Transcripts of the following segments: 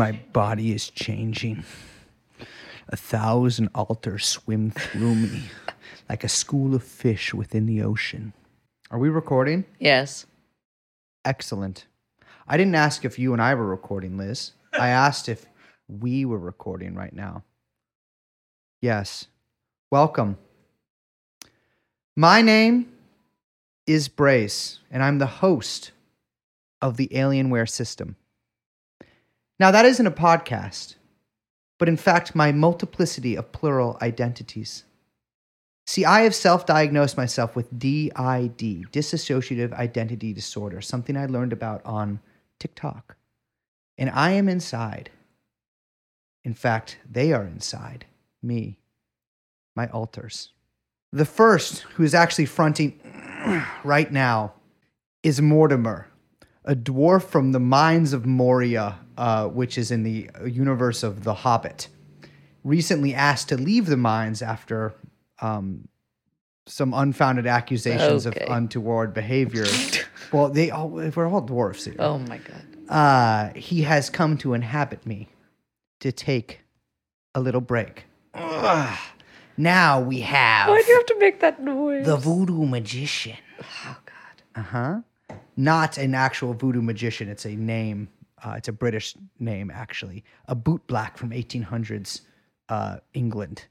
My body is changing. A thousand alters swim through me like a school of fish within the ocean. Are we recording? Yes. Excellent. I didn't ask if you and I were recording, Liz. I asked if we were recording right now. Yes. Welcome. My name is Brace, and I'm the host of the Alienware system. Now, that isn't a podcast, but in fact, my multiplicity of plural identities. See, I have self diagnosed myself with DID, dissociative identity disorder, something I learned about on TikTok. And I am inside. In fact, they are inside me, my alters. The first who is actually fronting right now is Mortimer, a dwarf from the mines of Moria, uh, which is in the universe of The Hobbit. Recently asked to leave the mines after um, some unfounded accusations Okay. of untoward behavior. well, they all we're all dwarfs here. Oh my god. Uh, he has come to inhabit me to take a little break. Ugh. Now we have Why do you have to make that noise? the voodoo magician. oh god. Uh huh. Not an actual voodoo magician. It's a name. Uh, it's a British name, actually. A bootblack from 1800s uh, England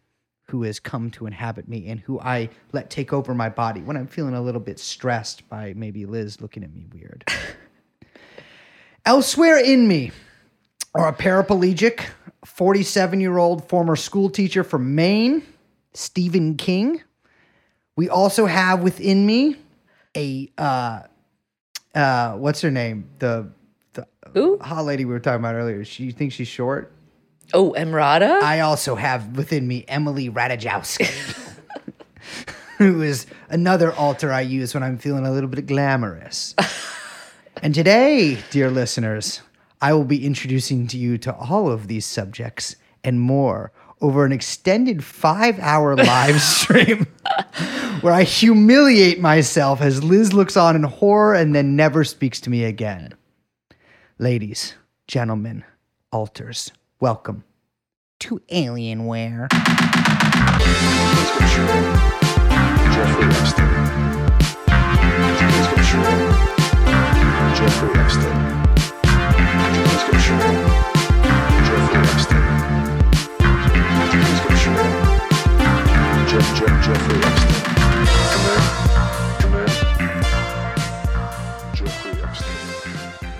who has come to inhabit me and who I let take over my body when I'm feeling a little bit stressed by maybe Liz looking at me weird. Elsewhere in me are a paraplegic, 47 year old former school teacher from Maine, Stephen King. We also have within me a uh uh what's her name? The Who? hot lady we were talking about earlier. She thinks she's short. Oh, Emrata? I also have within me Emily Ratajkowski, who is another alter I use when I'm feeling a little bit glamorous. and today, dear listeners, I will be introducing to you to all of these subjects and more over an extended five hour live stream where I humiliate myself as Liz looks on in horror and then never speaks to me again. Ladies, gentlemen, alters, welcome to Alienware. Jeffrey Epstein. Jeffrey Epstein. Jeffrey Epstein. Jeffrey Epstein.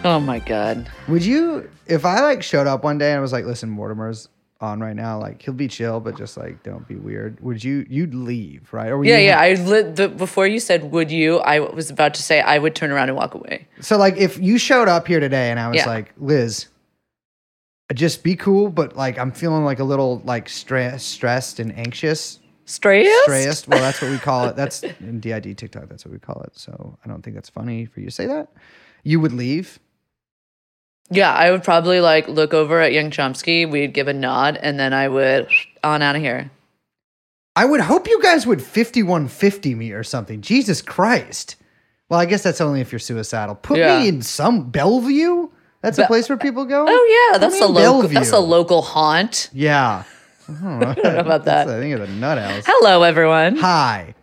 Oh my god. Would you, if I like showed up one day and I was like, listen, Mortimer's on right now, like he'll be chill, but just like don't be weird. Would you, you'd leave, right? Or Yeah, you- yeah. I lit the, before you said would you, I was about to say I would turn around and walk away. So like if you showed up here today and I was Yeah. like, Liz, just be cool, but like I'm feeling like a little like stress, stressed and anxious. Strayest? Stressed. Well, that's what we call it. That's in DID TikTok. That's what we call it. So I don't think that's funny for you to say that. You would leave. Yeah, I would probably like look over at Young Chomsky, we'd give a nod, and then I would on out of here. I would hope you guys would 5150 me or something. Jesus Christ. Well, I guess that's only if you're suicidal. Put Yeah. me in some Bellevue. That's a place where people go. Oh yeah, that's a local that's a local haunt. Yeah. I don't know, about that. I think it's a nut house. Hello everyone. Hi.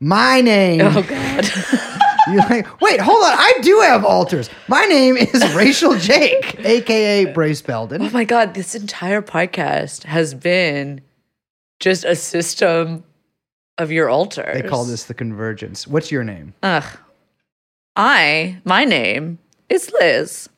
My name. Oh god. You're like, wait, hold on. I do have alters. My name is Rachel Jake, aka Brace Belden. oh my god, this entire podcast has been just a system of your alters. They call this the convergence. What's your name? Ugh. I, my name is Liz.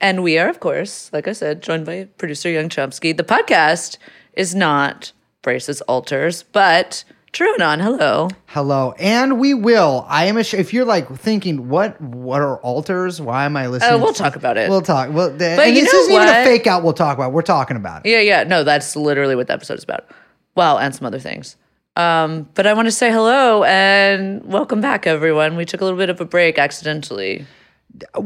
And we are, of course, like I said, joined by producer Young Chomsky. The podcast is not Braces Alters, but TrueAnon, hello. Hello, and we will. I am. If you're like thinking, what what are alters? Why am I listening? Oh, we'll to- talk about it. We'll talk. Well, the, But and you this know isn't even a fake out. We'll talk about. We're talking about it. Yeah, yeah. No, that's literally what the episode is about. Well, and some other things. Um, but I want to say hello and welcome back, everyone. We took a little bit of a break accidentally.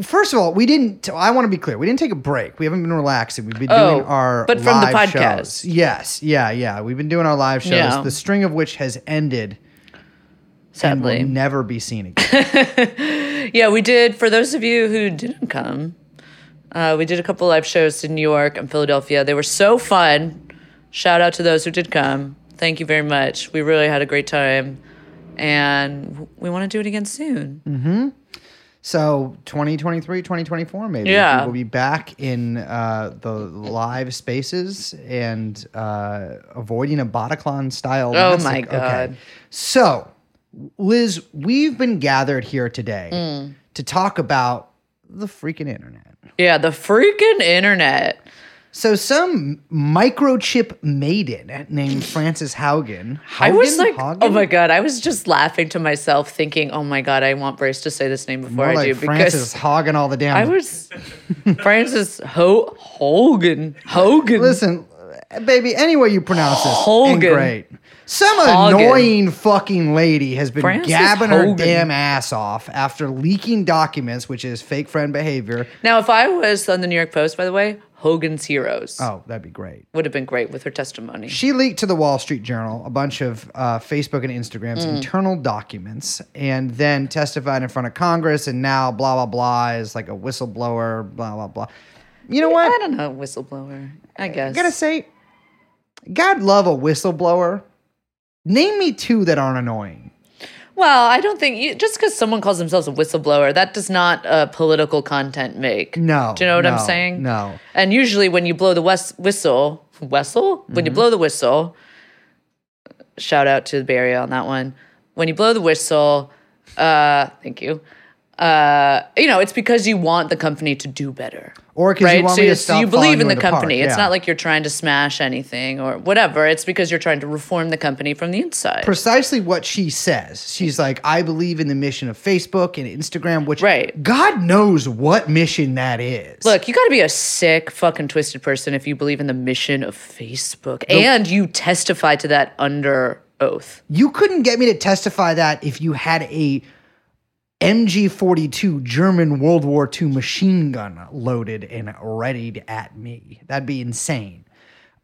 First of all, we didn't. I want to be clear. We didn't take a break. We haven't been relaxing. We've been Oh, doing our but from the podcast. shows. Yes, yeah, yeah. We've been doing our live shows. Yeah. The string of which has ended and will Sadly. never be seen again. Yeah, we did. For those of you who didn't come, Uh, we did a couple live shows in New York and Philadelphia. They were so fun. Shout out to those who did come. Thank you very much. We really had a great time, and we want to do it again soon. So 2023, 2024, maybe. Yeah. We'll be back in uh, the live spaces and uh, avoiding a Bataclan style. Oh my God. So, Liz, we've been gathered here today Mm. to talk about the freaking internet. Yeah, the freaking internet. So, some microchip maiden named Frances Haugen. I was like, oh Haugen? oh my god, I was just laughing to myself, thinking, oh my god, I want Brace to say this name before More I like do Frances because hogging all the damn. I was Francis Ho- Hogan Hogan. Listen, baby, any way you pronounce this, Hogan. great. Some Hogan. annoying fucking lady has been Frances gabbing her damn ass off after leaking documents, which is fake friend behavior. Now, if I was on the New York Post, by the way, Hogan's Heroes Oh, that'd be great. would have been great with her testimony. She leaked to the Wall Street Journal a bunch of uh, Facebook and Instagram's Mm. internal documents and then testified in front of Congress. And now, blah, blah, blah, is like a whistleblower, blah, blah, blah. You know what? I don't know, whistleblower. I guess. I gotta say, God love a whistleblower. Name me two that aren't annoying. Well, I don't think you, just because someone calls themselves a whistleblower, that does not uh, political content make. No. Do you know what I'm saying? No. And usually, when you blow the wes- whistle, whistle, when you blow the whistle, shout out to the Bay Area on that one. When you blow the whistle, uh, thank you. Uh, you know, it's because you want the company to do better. Or because you Right, want so, me to so stop you believe in the the company. It's not like you're trying to smash anything or whatever. It's because you're trying to reform the company from the inside. Precisely what she says. She's like, I believe in the mission of Facebook and Instagram, which Right. God knows what mission that is. Look, you got to be a sick, fucking twisted person if you believe in the mission of Facebook and you testify to that under oath. You couldn't get me to testify that if you had a MG 42 German World War II machine gun loaded and readied at me. That'd be insane.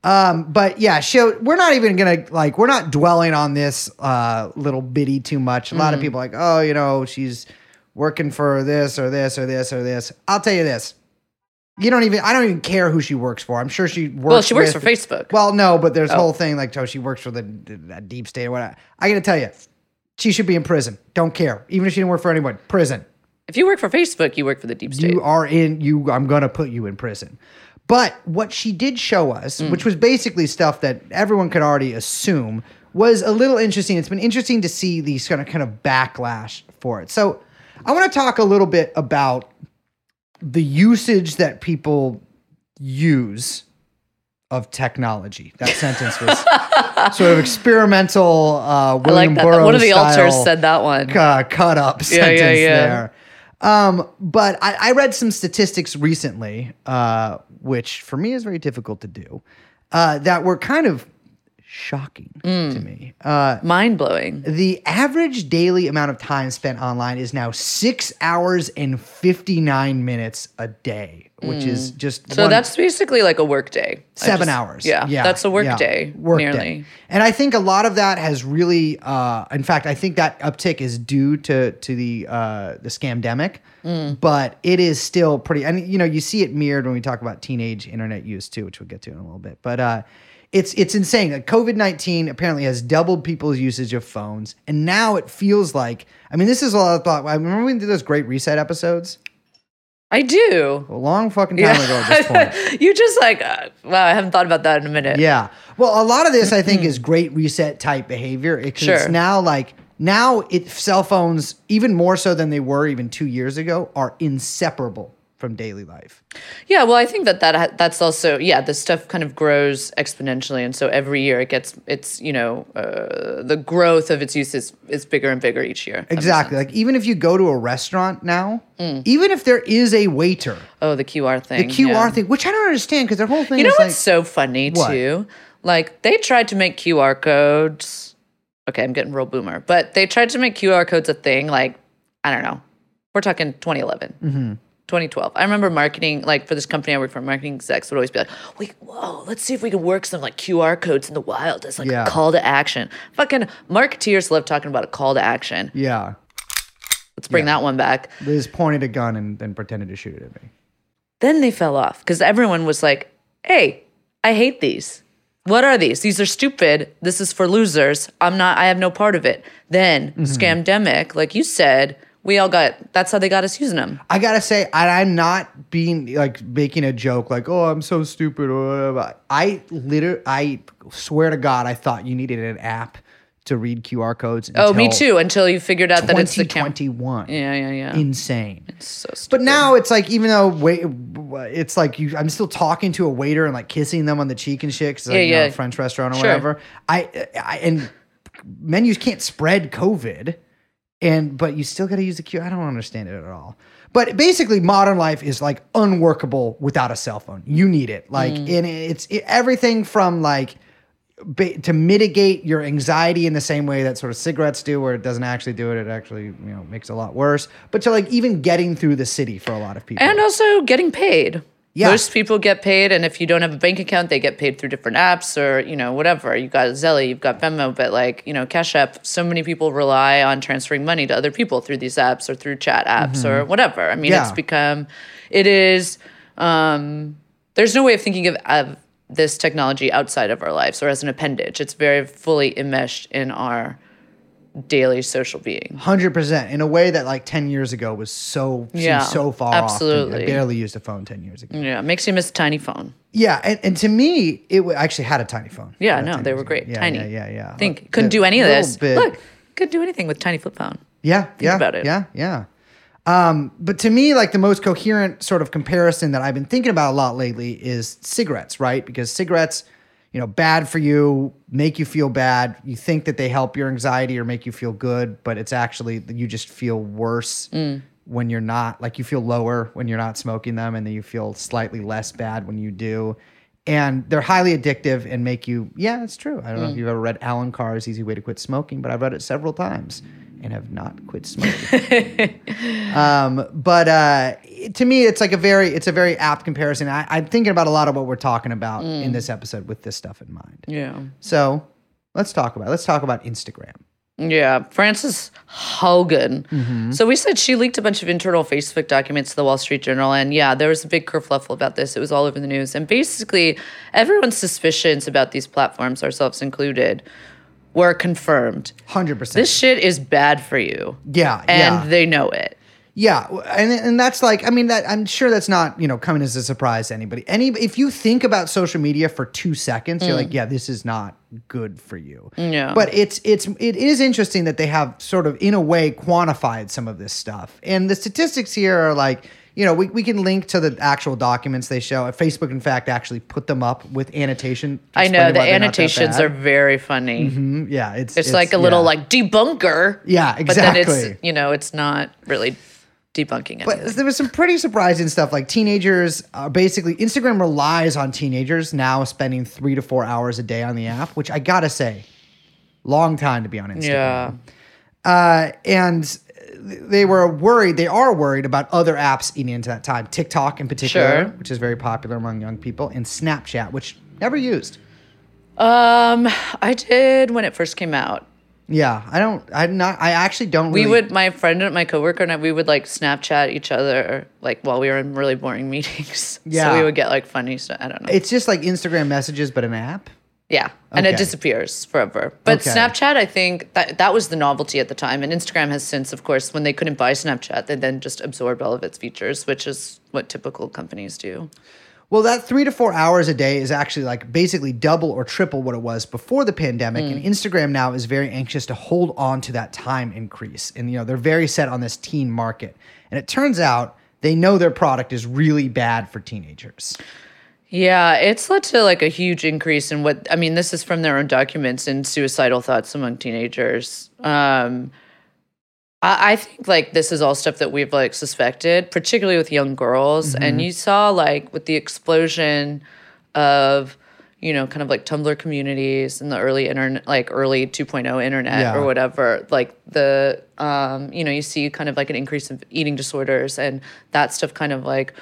Um, but yeah, so we're not even gonna like we're not dwelling on this uh little bitty too much. A lot of people are like, oh, you know, she's working for this or this or this or this. I'll tell you this. You don't even I don't even care who she works for. I'm sure she works Well, she works with- for Facebook. Well, no, but there's whole thing like oh, she works for the, the deep state or whatever. I gotta tell you, she should be in prison. Don't care. Even if she didn't work for anyone, prison. If you work for Facebook, you work for the deep state. You are in you I'm gonna put you in prison. But what she did show us, Mm. which was basically stuff that everyone could already assume, was a little interesting. It's been interesting to see these kind of kind of backlash for it. So I want to talk a little bit about the usage that people use of technology. That sentence was sort of experimental uh I William like that. Burroughs One of the style altars said that one. uh, cut up Yeah, sentence yeah, yeah. there. Um, but I, I read some statistics recently, uh, which for me is very difficult to do, uh, that were kind of shocking Mm. to me. Uh, Mind blowing. the average daily amount of time spent online is now six hours and 59 minutes a day, which is just Mm. So one- that's basically like a work day. Seven just- hours. Yeah, that's a work yeah. day. Work nearly. day. And I think a lot of that has really, uh, in fact, I think that uptick is due to to the uh, the scamdemic, Mm. but it is still pretty. And you know, you see it mirrored when we talk about teenage internet use too, which we'll get to in a little bit. But uh, it's it's insane. Like COVID nineteen apparently has doubled people's usage of phones, and now it feels like. I mean, this is a lot of thought. I remember when we did those great reset episodes I do. a long fucking time ago at this point. you just like, uh, wow, I haven't thought about that in a minute. Yeah. Well, a lot of this I think is great reset type behavior. It, 'cause It's now like now it cell phones even more so than they were even 2 years ago are inseparable from daily life. Yeah, well, I think that, that that's also yeah. The stuff kind of grows exponentially, and so every year it gets it's you know uh, the growth of its use is, is bigger and bigger each year. Exactly. Like even if you go to a restaurant now, Mm. even if there is a waiter, Oh, the QR thing, the. QR yeah. thing, which I don't understand because their whole thing You know what's like so funny What? too? Like they tried to make QR codes. Okay, I'm getting real boomer, but they tried to make QR codes a thing. Like I don't know, we're talking 2011. Mm-hmm. 2012. I remember marketing, like for this company I worked for, marketing execs would always be like, "Wait, whoa, let's see if we can work some like QR codes in the wild as like Yeah. a call to action." Fucking marketeers love talking about a call to action. yeah. Let's bring that one back. Liz pointed a gun and then pretended to shoot it at me. Then they fell off because everyone was like, hey, I hate these. What are these? These are stupid. This is for losers. I'm not, I have no part of it. Then Mm-hmm. scamdemic, like you said, we all got, that's how they got us using them. I gotta say, I, I'm not being like making a joke, like, "Oh, I'm so stupid." Or whatever. I literally, I swear to God, I thought you needed an app to read QR codes. Oh, me too, until you figured out that it's the cam. 21. Yeah, yeah, yeah. Insane. It's so stupid. But now it's like, even though wait, it's like you, I'm still talking to a waiter and like kissing them on the cheek and shit. Cause it's like, Yeah, you know, a French restaurant or Sure. whatever. I, I, and menus can't spread COVID and but you still got to use the QR. I don't understand it at all. But basically, modern life is like unworkable without a cell phone. You need it, like, Mm. and it's it, everything from like ba- to mitigate your anxiety in the same way that sort of cigarettes do, where it doesn't actually do it. It actually you know makes it a lot worse. But to like even getting through the city for a lot of people. and also getting paid. Yeah. Most people get paid, and if you don't have a bank account, they get paid through different apps or you know whatever. You've got Zelle, you've got Venmo, but like you know Cash App. So many people rely on transferring money to other people through these apps or through chat apps or whatever. I mean, Yeah. it's become, it is. Um, there's no way of thinking of, of this technology outside of our lives or as an appendage. It's very fully enmeshed in our daily social being. Hundred percent, in a way that like ten years ago was so Yeah, so far off. absolutely. I barely used a phone ten years ago. Yeah, it makes you miss a tiny phone. Yeah, and, and to me, it w- I actually had a tiny phone. Yeah, no, they were ago. great. Yeah, Tiny. Yeah, yeah, yeah. Think Look, couldn't do any of this. bit- Look, couldn't do anything with tiny flip phone. Yeah, yeah, about it. Yeah, yeah. Um, but to me, like the most coherent sort of comparison that I've been thinking about a lot lately is cigarettes, right? Because cigarettes, you know, bad for you, make you feel bad. You think that they help your anxiety or make you feel good, but it's actually you just feel worse Mm. when you're not. Like you feel lower when you're not smoking them, and then you feel slightly less bad when you do. And they're highly addictive and make you. Yeah, it's true. I don't Mm. know if you've ever read Allen Carr's Easy Way to Quit Smoking, but I've read it several times and have not quit smoking. um, but uh, to me, it's like a very, it's a very apt comparison. I, I'm thinking about a lot of what we're talking about Mm. in this episode with this stuff in mind. Yeah. So let's talk about. Let's talk about Instagram. Yeah, Frances Hogan. Mm-hmm. So we said she leaked a bunch of internal Facebook documents to the Wall Street Journal, and yeah, there was a big kerfluffle about this. It was all over the news, and basically, everyone's suspicions about these platforms, ourselves included, were confirmed. Hundred percent. This shit is bad for you, Yeah, and yeah. they know it. Yeah, and and that's like I mean that I'm sure that's not you know coming as a surprise to anybody. Any if you think about social media for two seconds, you're like, yeah, this is not good for you. Mm. Yeah. But it's it's it is interesting that they have sort of in a way quantified some of this stuff, and the statistics here are like. You know, we, we can link to the actual documents they show. Facebook, in fact, actually put them up with annotation. I know the why they're not that annotations are very funny. Mhm, yeah, it's It's, like a little yeah. like debunker. Yeah, But then exactly. it's you know it's not really debunking anything. But there was some pretty surprising stuff. Like teenagers, uh, basically, Instagram relies on teenagers now spending three to four hours a day on the app, which I gotta say, long time to be on Instagram. yeah. Uh, and they were worried. They are worried about other apps eating into that time. TikTok, in particular, Sure. which is very popular among young people, and Snapchat, which never used. Um, I did when it first came out. Yeah, I don't. I'm not. I actually don't. We would, my friend and my coworker and I, we would like Snapchat each other like while we were in really boring meetings. Yeah. So we would get like funny stuff. I don't know. It's just like Instagram messages, but an app. Yeah. And it disappears forever. But Okay. Snapchat, I think that that was the novelty at the time. And Instagram has since, of course, when they couldn't buy Snapchat, they then just absorbed all of its features, which is what typical companies do. Well, that three to four hours a day is actually like basically double or triple what it was before the pandemic. And mm. Instagram now is very anxious to hold on to that time increase. And, you know, they're very set on this teen market. And it turns out they know their product is really bad for teenagers. Yeah, it's led to like a huge increase in what I mean. This is from their own documents in suicidal thoughts among teenagers. Um, I, I think like this is all stuff that we've like suspected, particularly with young girls. Mm-hmm. And you saw like with the explosion of you know kind of like Tumblr communities and the early internet, like early 2.0 internet Yeah. or whatever. Like the um, you know you see kind of like an increase of eating disorders and that stuff kind of like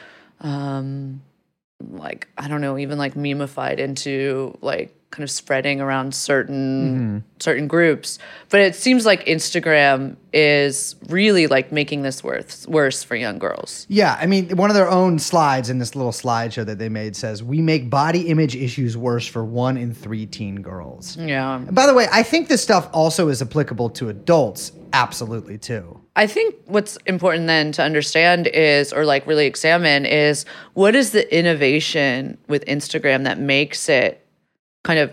like I don't know, even like memeified into like kind of spreading around certain mm-hmm. certain groups. But it seems like Instagram is really like making this worse worse for young girls. Yeah, I mean, one of their own slides in this little slideshow that they made says, We make body image issues worse for one in three teen girls. Yeah. By the way, I think this stuff also is applicable to adults, absolutely, too. I think what's important then to understand is, or like really examine, is what is the innovation with Instagram that makes it kind of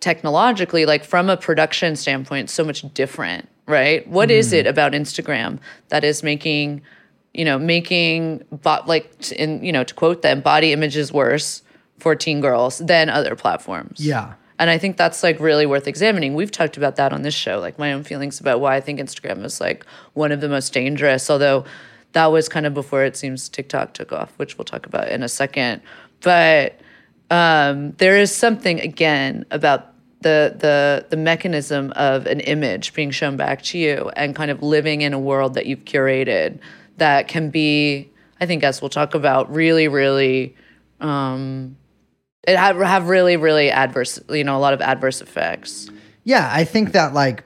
technologically, like from a production standpoint, so much different, right? What is mm. it about Instagram that is making, you know, making, bo- like, t- in, you know, to quote them, body images worse for teen girls than other platforms? Yeah. And I think that's like really worth examining. We've talked about that on this show, like my own feelings about why I think Instagram is like one of the most dangerous, although that was kind of before it seems TikTok took off, which we'll talk about in a second. But um, there is something again about the the the mechanism of an image being shown back to you and kind of living in a world that you've curated that can be, I think, as we'll talk about, really, really um, it have, have really, really adverse, you know, a lot of adverse effects. Yeah, I think that, like,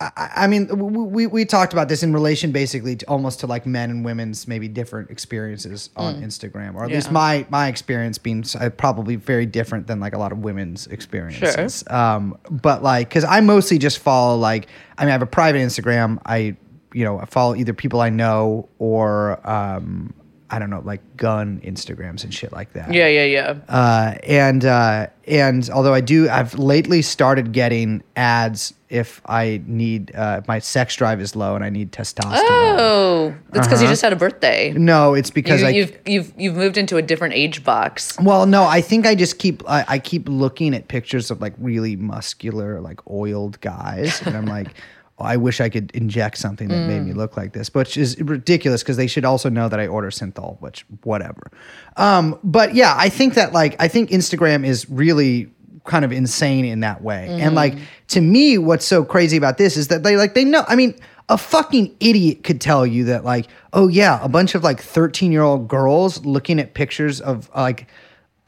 I, I mean, we, we talked about this in relation basically to almost to like men and women's maybe different experiences on Instagram, or at least my my experience being uh, probably very different than like a lot of women's experiences. Um, but like, because I mostly just follow like, I mean, I have a private Instagram. I you know I follow either people I know or um, I don't know like gun Instagrams and shit like that. Yeah, yeah, yeah. Uh, and uh, and although I do, I've lately started getting ads if I need uh, if my sex drive is low and I need testosterone. Oh, that's because you just had a birthday. No, it's because You, I. you've you've you've moved into a different age box. well, no, I think I just keep I, I keep looking at pictures of like really muscular, like oiled guys, and I'm like. "Oh, I wish I could inject something that made me look like this, which is ridiculous because they should also know that I order synthol, which whatever. Um, but yeah, I think that like I think Instagram is really kind of insane in that way. And like to me, what's so crazy about this is that they like they know. I mean, a fucking idiot could tell you that like, oh yeah, a bunch of like thirteen year old girls looking at pictures of like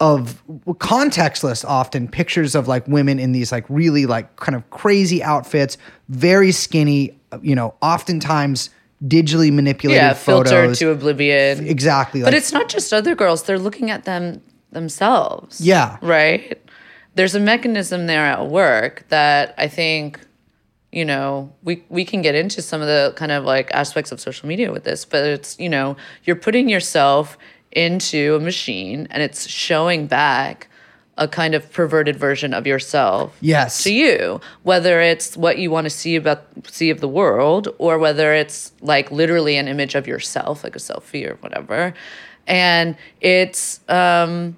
of contextless often pictures of like women in these like really like kind of crazy outfits, very skinny, uh, you know, oftentimes digitally manipulated Yeah, filtered photos. to oblivion. exactly. But like- it's not just other girls; they're looking at them themselves. Yeah. right. There's a mechanism there at work that I think, you know, we we can get into some of the kind of like aspects of social media with this, but it's you know, you're putting yourself into a machine and it's showing back a kind of perverted version of yourself Yes. to you whether it's what you want to see about see of the world or whether it's like literally an image of yourself like a selfie or whatever and it's um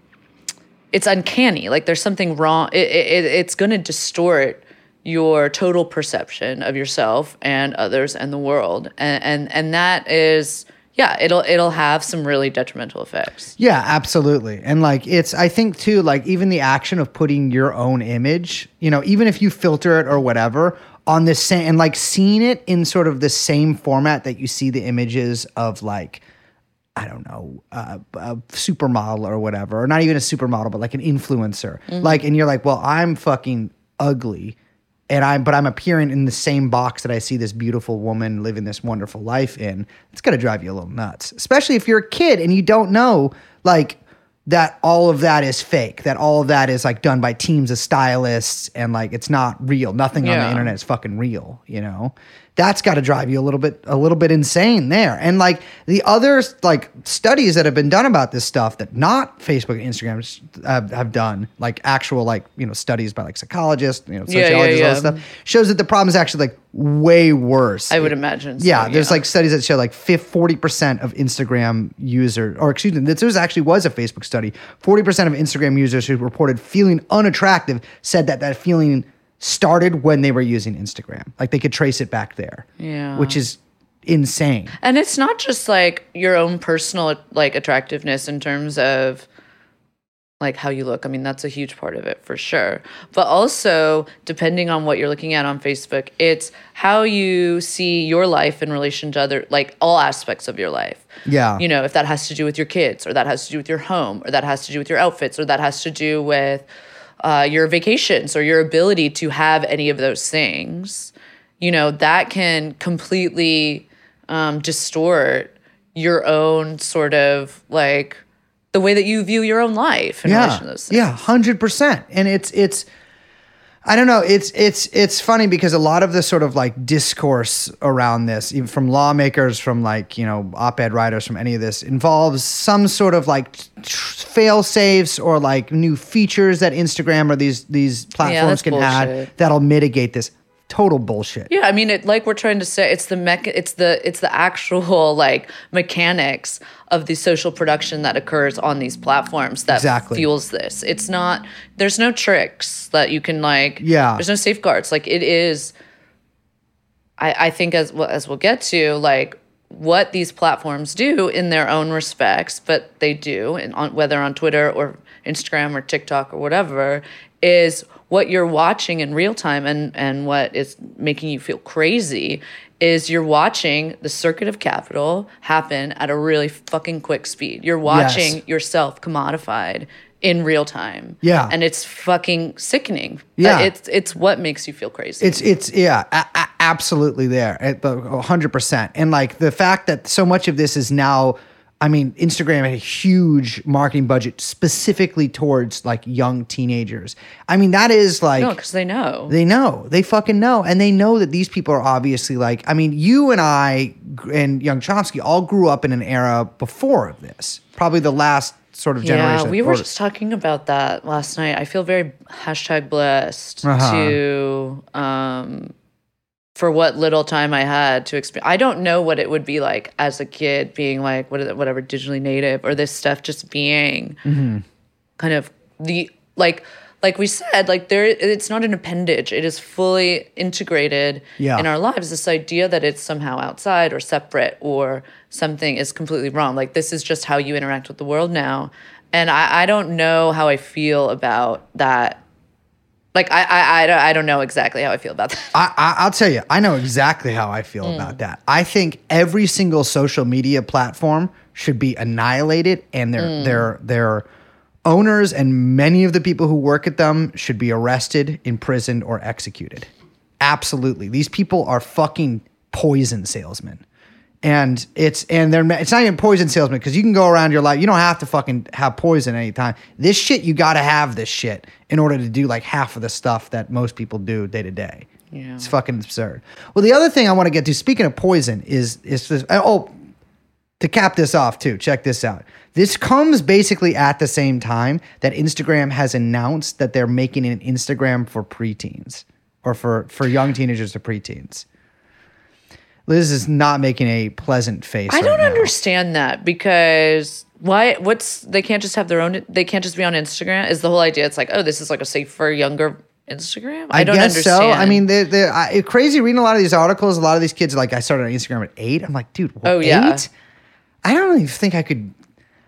it's uncanny like there's something wrong it, it, it's going to distort your total perception of yourself and others and the world and and, and that is yeah it'll it'll have some really detrimental effects Yeah, absolutely. And like it's I think too like even the action of putting your own image, you know, even if you filter it or whatever on this same and like seeing it in sort of the same format that you see the images of like I don't know, uh, a supermodel or whatever, or not even a supermodel, but like an influencer. Like, and you're like, well, I'm fucking ugly, and I'm, but I'm appearing in the same box that I see this beautiful woman living this wonderful life in. It's gonna drive you a little nuts, especially if you're a kid and you don't know, like, that all of that is fake, that all of that is like done by teams of stylists, and like it's not real. Nothing on the internet is fucking real, you know that's got to drive you a little bit a little bit insane there and like the other like studies that have been done about this stuff that not facebook and instagram have, have done like actual like you know studies by like psychologists you know Yeah, yeah, sociologists all yeah. this stuff shows that the problem is actually like way worse i would imagine so, yeah, there's like studies that show like 40% of Instagram users, or excuse me, this was actually was a Facebook study. 40% of Instagram users who reported feeling unattractive said that that feeling started when they were using Instagram. Like they could trace it back there. Yeah. Which is insane. And it's not just like your own personal like attractiveness in terms of like how you look. I mean, that's a huge part of it for sure. But also, depending on what you're looking at on Facebook, it's how you see your life in relation to other like all aspects of your life. Yeah. You know, if that has to do with your kids or that has to do with your home or that has to do with your outfits or that has to do with uh, your vacations or your ability to have any of those things, you know, that can completely um, distort your own sort of like the way that you view your own life in relation to those things. yeah, hundred percent. And it's it's, I don't know. It's it's it's funny because a lot of the sort of like discourse around this, even from lawmakers, from like you know op-ed writers, from any of this, involves some sort of like fail safes or like new features that Instagram or these these platforms that's can add that'll mitigate this. Total bullshit. Yeah, I mean, it like we're trying to say, it's the mech, it's the it's the actual like mechanics of the social production that occurs on these platforms that Exactly. fuels this. It's not. There's no tricks that you can like. Yeah. There's no safeguards. Like it is. I I think as well as we'll get to like what these platforms do in their own respects, but they do, and on whether on Twitter or Instagram or TikTok or whatever, is what you're watching in real time and and what is making you feel crazy is you're watching the circuit of capital happen at a really fucking quick speed. You're watching Yes. yourself commodified in real time. Yeah. And it's fucking sickening. Uh, yeah. It's it's what makes you feel crazy. It's it's yeah, a- a- absolutely there at the hundred percent. And like the fact that so much of this is now, I mean, Instagram had a huge marketing budget specifically towards like young teenagers. I mean, that is like no, because they know. they know. They fucking know. And they know that these people are obviously like, I mean, you and I and Young Chomsky all grew up in an era before of this. Probably the last sort of generation. Yeah, we were just talking about that last night. I feel very hashtag blessed Uh-huh. to um for what little time I had to experience. I don't know what it would be like as a kid being like what whatever digitally native or this stuff just being Mm-hmm. kind of the like like we said like there it's not an appendage it is fully integrated Yeah. in our lives this idea that it's somehow outside or separate or something is completely wrong like this is just how you interact with the world now and i, I don't know how i feel about that like I, I i don't i don't know exactly how i feel about that I, I, I'll tell you, I know exactly how I feel Mm. about that. I think every single social media platform should be annihilated, and their Mm. their their owners and many of the people who work at them should be arrested, imprisoned, or executed. Absolutely, these people are fucking poison salesmen. And it's and they're it's not even poison salesmen because you can go around your life. You don't have to fucking have poison anytime. This shit you got to have this shit in order to do like half of the stuff that most people do day to day. Yeah. It's fucking absurd. Well, the other thing I want to get to, speaking of poison, is is this, uh, oh, to cap this off too. Check this out. This comes basically at the same time that Instagram has announced that they're making an Instagram for preteens or for for young teenagers to preteens. Liz is not making a pleasant face. i right don't now. understand that because why what's they can't just have their own they can't just be on instagram is the whole idea it's like oh this is like a safer younger instagram i, don't guess understand so. I mean, they're, they're, I, it's crazy reading a lot of these articles. A lot of these kids, are like, I started on Instagram at eight. I'm like, dude, what, Oh, yeah. eight? I don't even think I could.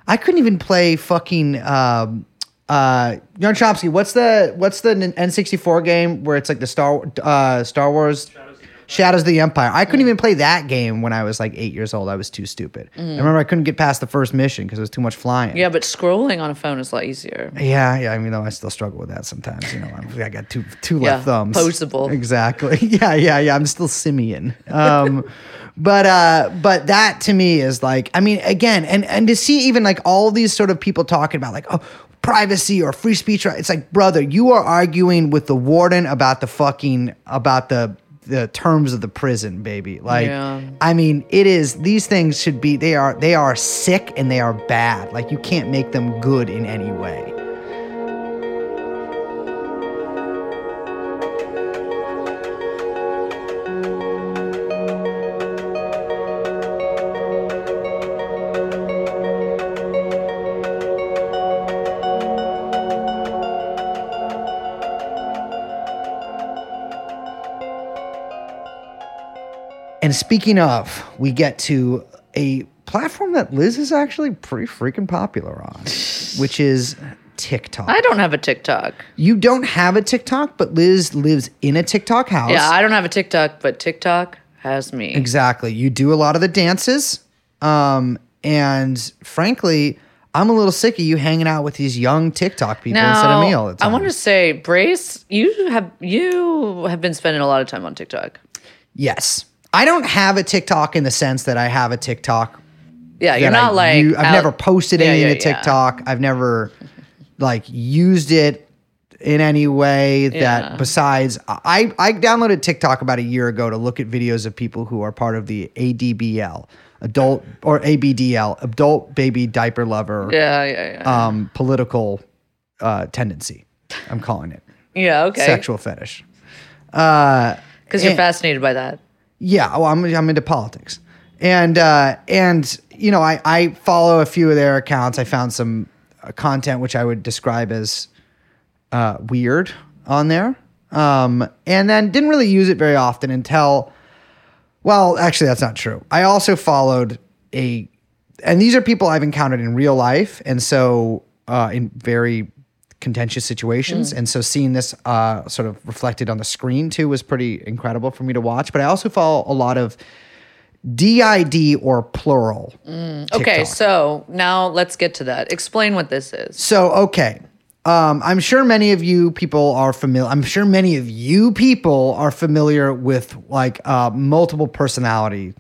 I couldn't even play fucking um, uh, Young Chomsky. What's the what's the N64 game where it's like the Star uh, Star Wars Shadows of the Empire? I couldn't even play that game when I was like eight years old. I was too stupid. I remember I couldn't get past the first mission because it was too much flying. yeah but scrolling on a phone is a lot easier Yeah, yeah. I mean, though I still struggle with that sometimes. You know, I'm, I got two two Yeah, left thumbs. posable. Exactly. Yeah, yeah, yeah. I'm still simian. Um, but uh, but that to me is like, I mean, again, and and to see even like all these sort of people talking about like, oh, privacy or free speech. right? It's like, brother, you are arguing with the warden about the fucking about the the terms of the prison, baby. Like, Yeah. I mean, it is. These things should be. They are. They are sick and they are bad. Like you can't make them good in any way. Speaking of, we get to a platform that Liz is actually pretty freaking popular on, which is TikTok. i don't have a tiktok you don't have a TikTok, but Liz lives in a TikTok house. yeah i don't have a tiktok but tiktok has me Exactly. You do a lot of the dances. Um, and frankly, I'm a little sick of you hanging out with these young TikTok people instead of me all the time. I want to say, Brace, you have you have been spending a lot of time on TikTok. yes. I don't have a TikTok in the sense that I have a TikTok. Yeah, you're not I like I've out- never posted Yeah, anything yeah, to yeah. TikTok. I've never like used it in any way that besides I I downloaded TikTok about a year ago to look at videos of people who are part of the ADBL, adult or ABDL, adult baby diaper lover Yeah, yeah, yeah. um political uh tendency. I'm calling it. yeah, okay. Sexual fetish. Uh Because you're fascinated by that. Yeah, well, I'm I'm into politics, and uh, and you know, I I follow a few of their accounts. I found some uh, content which I would describe as uh, weird on there, um, and then didn't really use it very often until. Well, actually, that's not true. I also followed a, and these are people I've encountered in real life, and so uh, in very contentious situations, and so seeing this uh, sort of reflected on the screen too was pretty incredible for me to watch. But I also follow a lot of DID or plural. Okay, so now let's get to that. Explain what this is. So, okay. Um, I'm sure many of you people are familiar. I'm sure many of you people are familiar with like uh, multiple personality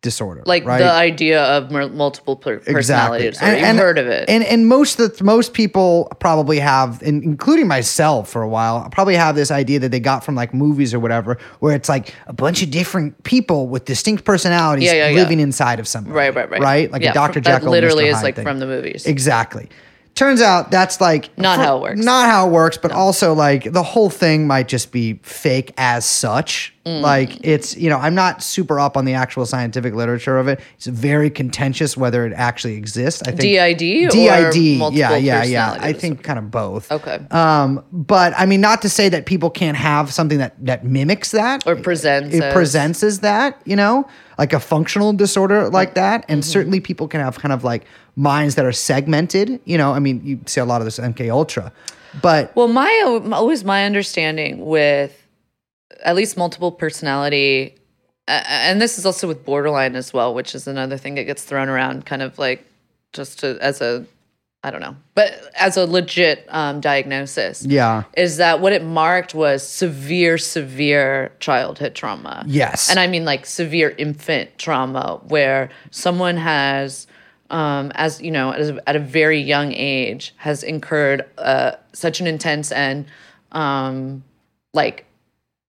disorder, Like right? the idea of multiple per- personality disorder. You've heard of it. And and most the, most people probably have, and including myself for a while, probably have this idea that they got from like movies or whatever, where it's like a bunch of different people with distinct personalities Yeah, yeah, yeah. living inside of somebody. right, right, right. Right, like Yeah, a Dr. from- Jekyll. That literally is like thing. from the movies. Exactly. Turns out that's like Not how it works. Not how it works, but also like the whole thing might just be fake as such. Mm. Like it's you know I'm not super up on the actual scientific literature of it. It's very contentious whether it actually exists. I think DID or DID. multiple Yeah, yeah, yeah. I think kind of both. Okay. Um, but I mean, not to say that people can't have something that that mimics that Or presents It as- presents as that. You know, like a functional disorder like that, and Mm-hmm. certainly people can have kind of like minds that are segmented. You know, I mean, you see a lot of this MK Ultra, but Well, my always my understanding with at least multiple personality, and this is also with borderline as well, which is another thing that gets thrown around, kind of like just to, as a, I don't know, but as a legit um, diagnosis. yeah, Is that what it marked was severe, severe childhood trauma? Yes. And I mean like severe infant trauma where someone has, um, as you know, as, at a very young age, has incurred uh, such an intense and um, like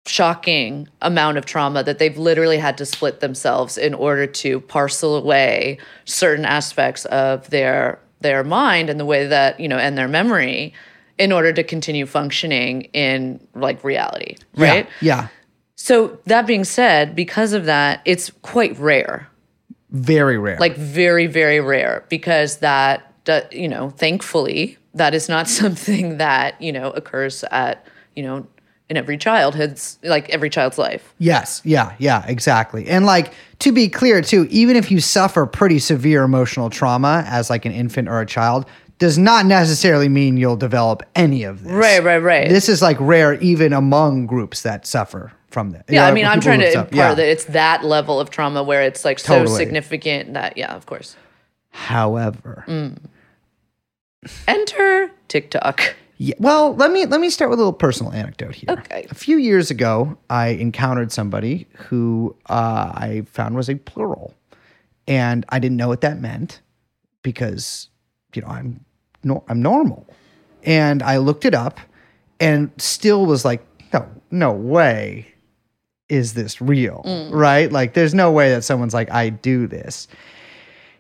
shocking amount of trauma that they've literally had to split themselves in order to parcel away certain aspects of their their mind and the way that you know and their memory in order to continue functioning in like reality right? Yeah, yeah, so that being said because of that it's quite rare very rare. like very very rare because that you know thankfully that is not something that you know occurs at you know in every childhood's like every child's life Yes, yeah, yeah, exactly. And like to be clear too, even if you suffer pretty severe emotional trauma as like an infant or a child, does not necessarily mean you'll develop any of this. Right, right, right. This is like rare even among groups that suffer from that. yeah i Uh, mean i'm trying to impart yeah. that it's that level of trauma where it's like so significant that yeah of course However, Mm. enter tiktok Yeah. Well, let me let me start with a little personal anecdote here. Okay. A few years ago, I encountered somebody who uh, I found was a plural, and I didn't know what that meant because you know I'm no, I'm normal, and I looked it up, and still was like, no, no way, is this real? Right? Like, there's no way that someone's like, I do this.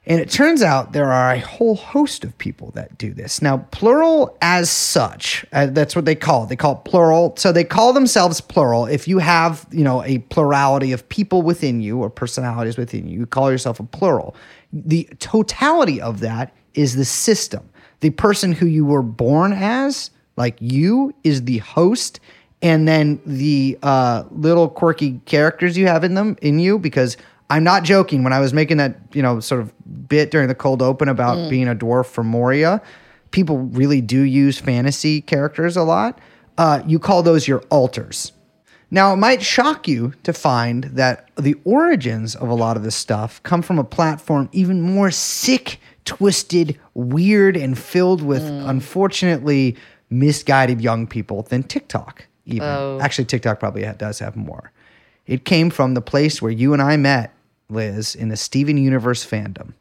And it turns out there are a whole host of people that do this. Now, plural as such, uh, that's what they call it. They call it plural. So they call themselves plural. If you have, you know, a plurality of people within you or personalities within you, you call yourself a plural. The totality of that is the system. The person who you were born as, like you, is the host and then the uh, little quirky characters you have in them in you because i'm not joking. When i was making that you know sort of bit during the cold open about being a dwarf from moria people really do use fantasy characters a lot. Uh, you call those your alters now, it might shock you to find that the origins of a lot of this stuff come from a platform even more sick twisted, weird, and filled with mm. unfortunately misguided young people than TikTok. Even Oh. actually, TikTok probably does have more. It came from the place where you and I met, Liz, in the Steven Universe fandom.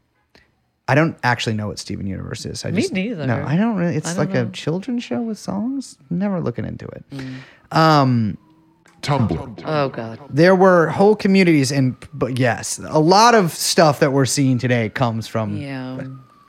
I don't actually know what Steven Universe is. I Me just, neither. No, I don't really. It's don't like know. a children's show with songs. Never looking into it. Mm. Um, Tumblr. Oh God. There were whole communities, and but yes, a lot of stuff that we're seeing today comes from Yeah.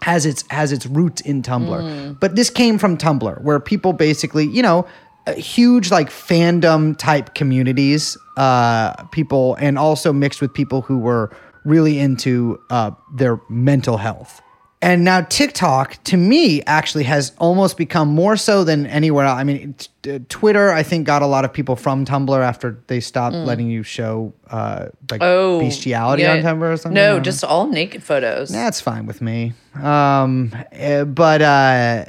has its has its roots in Tumblr. But this came from Tumblr, where people basically, you know, uh, huge like fandom type communities, uh, people, and also mixed with people who were really into uh, their mental health. And now TikTok, to me, actually has almost become more so than anywhere else. I mean, t- Twitter, I think, got a lot of people from Tumblr after they stopped letting you show uh, like Oh. bestiality yeah. on Tumblr or something. No, just all naked photos. That's fine with me. Um, eh, but uh,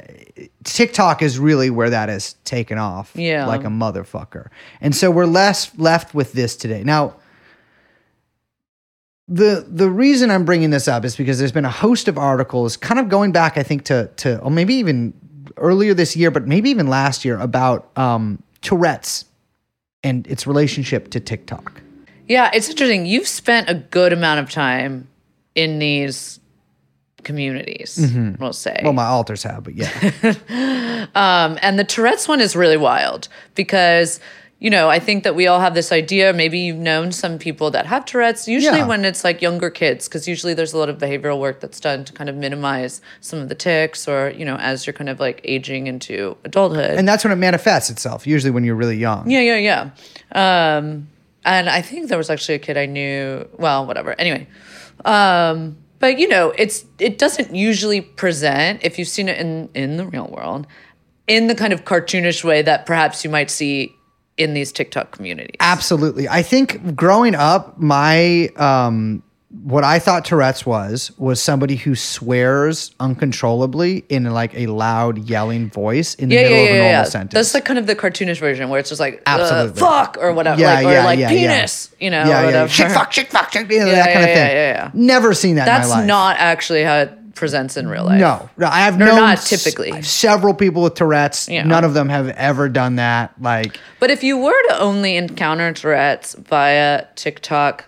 TikTok is really where that has taken off, Yeah. like a motherfucker. And so we're less left with this today. Now, the the reason I'm bringing this up is because there's been a host of articles, kind of going back, I think to to or maybe even earlier this year, but maybe even last year about um, Tourette's and its relationship to TikTok. Yeah, it's interesting. You've spent a good amount of time in these communities, we'll say. Well, my alters have, but yeah. Um, and the Tourette's one is really wild because, you know, I think that we all have this idea. Maybe you've known some people that have Tourette's, usually Yeah. when it's like younger kids, because usually there's a lot of behavioral work that's done to kind of minimize some of the tics or, you know, as you're kind of like aging into adulthood. and that's when it manifests itself. Usually when you're really young. Yeah, yeah, yeah. Um, and I think there was actually a kid I knew. Well, whatever. Anyway, um, but you know, it's it doesn't usually present if you've seen it in in the real world in the kind of cartoonish way that perhaps you might see in these TikTok communities. Absolutely. I think growing up, my um what I thought Tourette's was was somebody who swears uncontrollably in like a loud yelling voice in the Yeah, middle yeah, of a normal yeah. sentence. That's like kind of the cartoonish version where it's just like uh, Absolutely. fuck or whatever, yeah, like, yeah, or like yeah, penis, you know, yeah, or yeah, whatever. shit fuck, shit fuck, shit, you know, Yeah, that kind of yeah, thing. yeah, yeah. Never seen that That's in my life. not actually how it presents in real life. No, no, I have no. not s- typically. I have several people with Tourette's. Yeah. None of them have ever done that. Like, But if you were to only encounter Tourette's via TikTok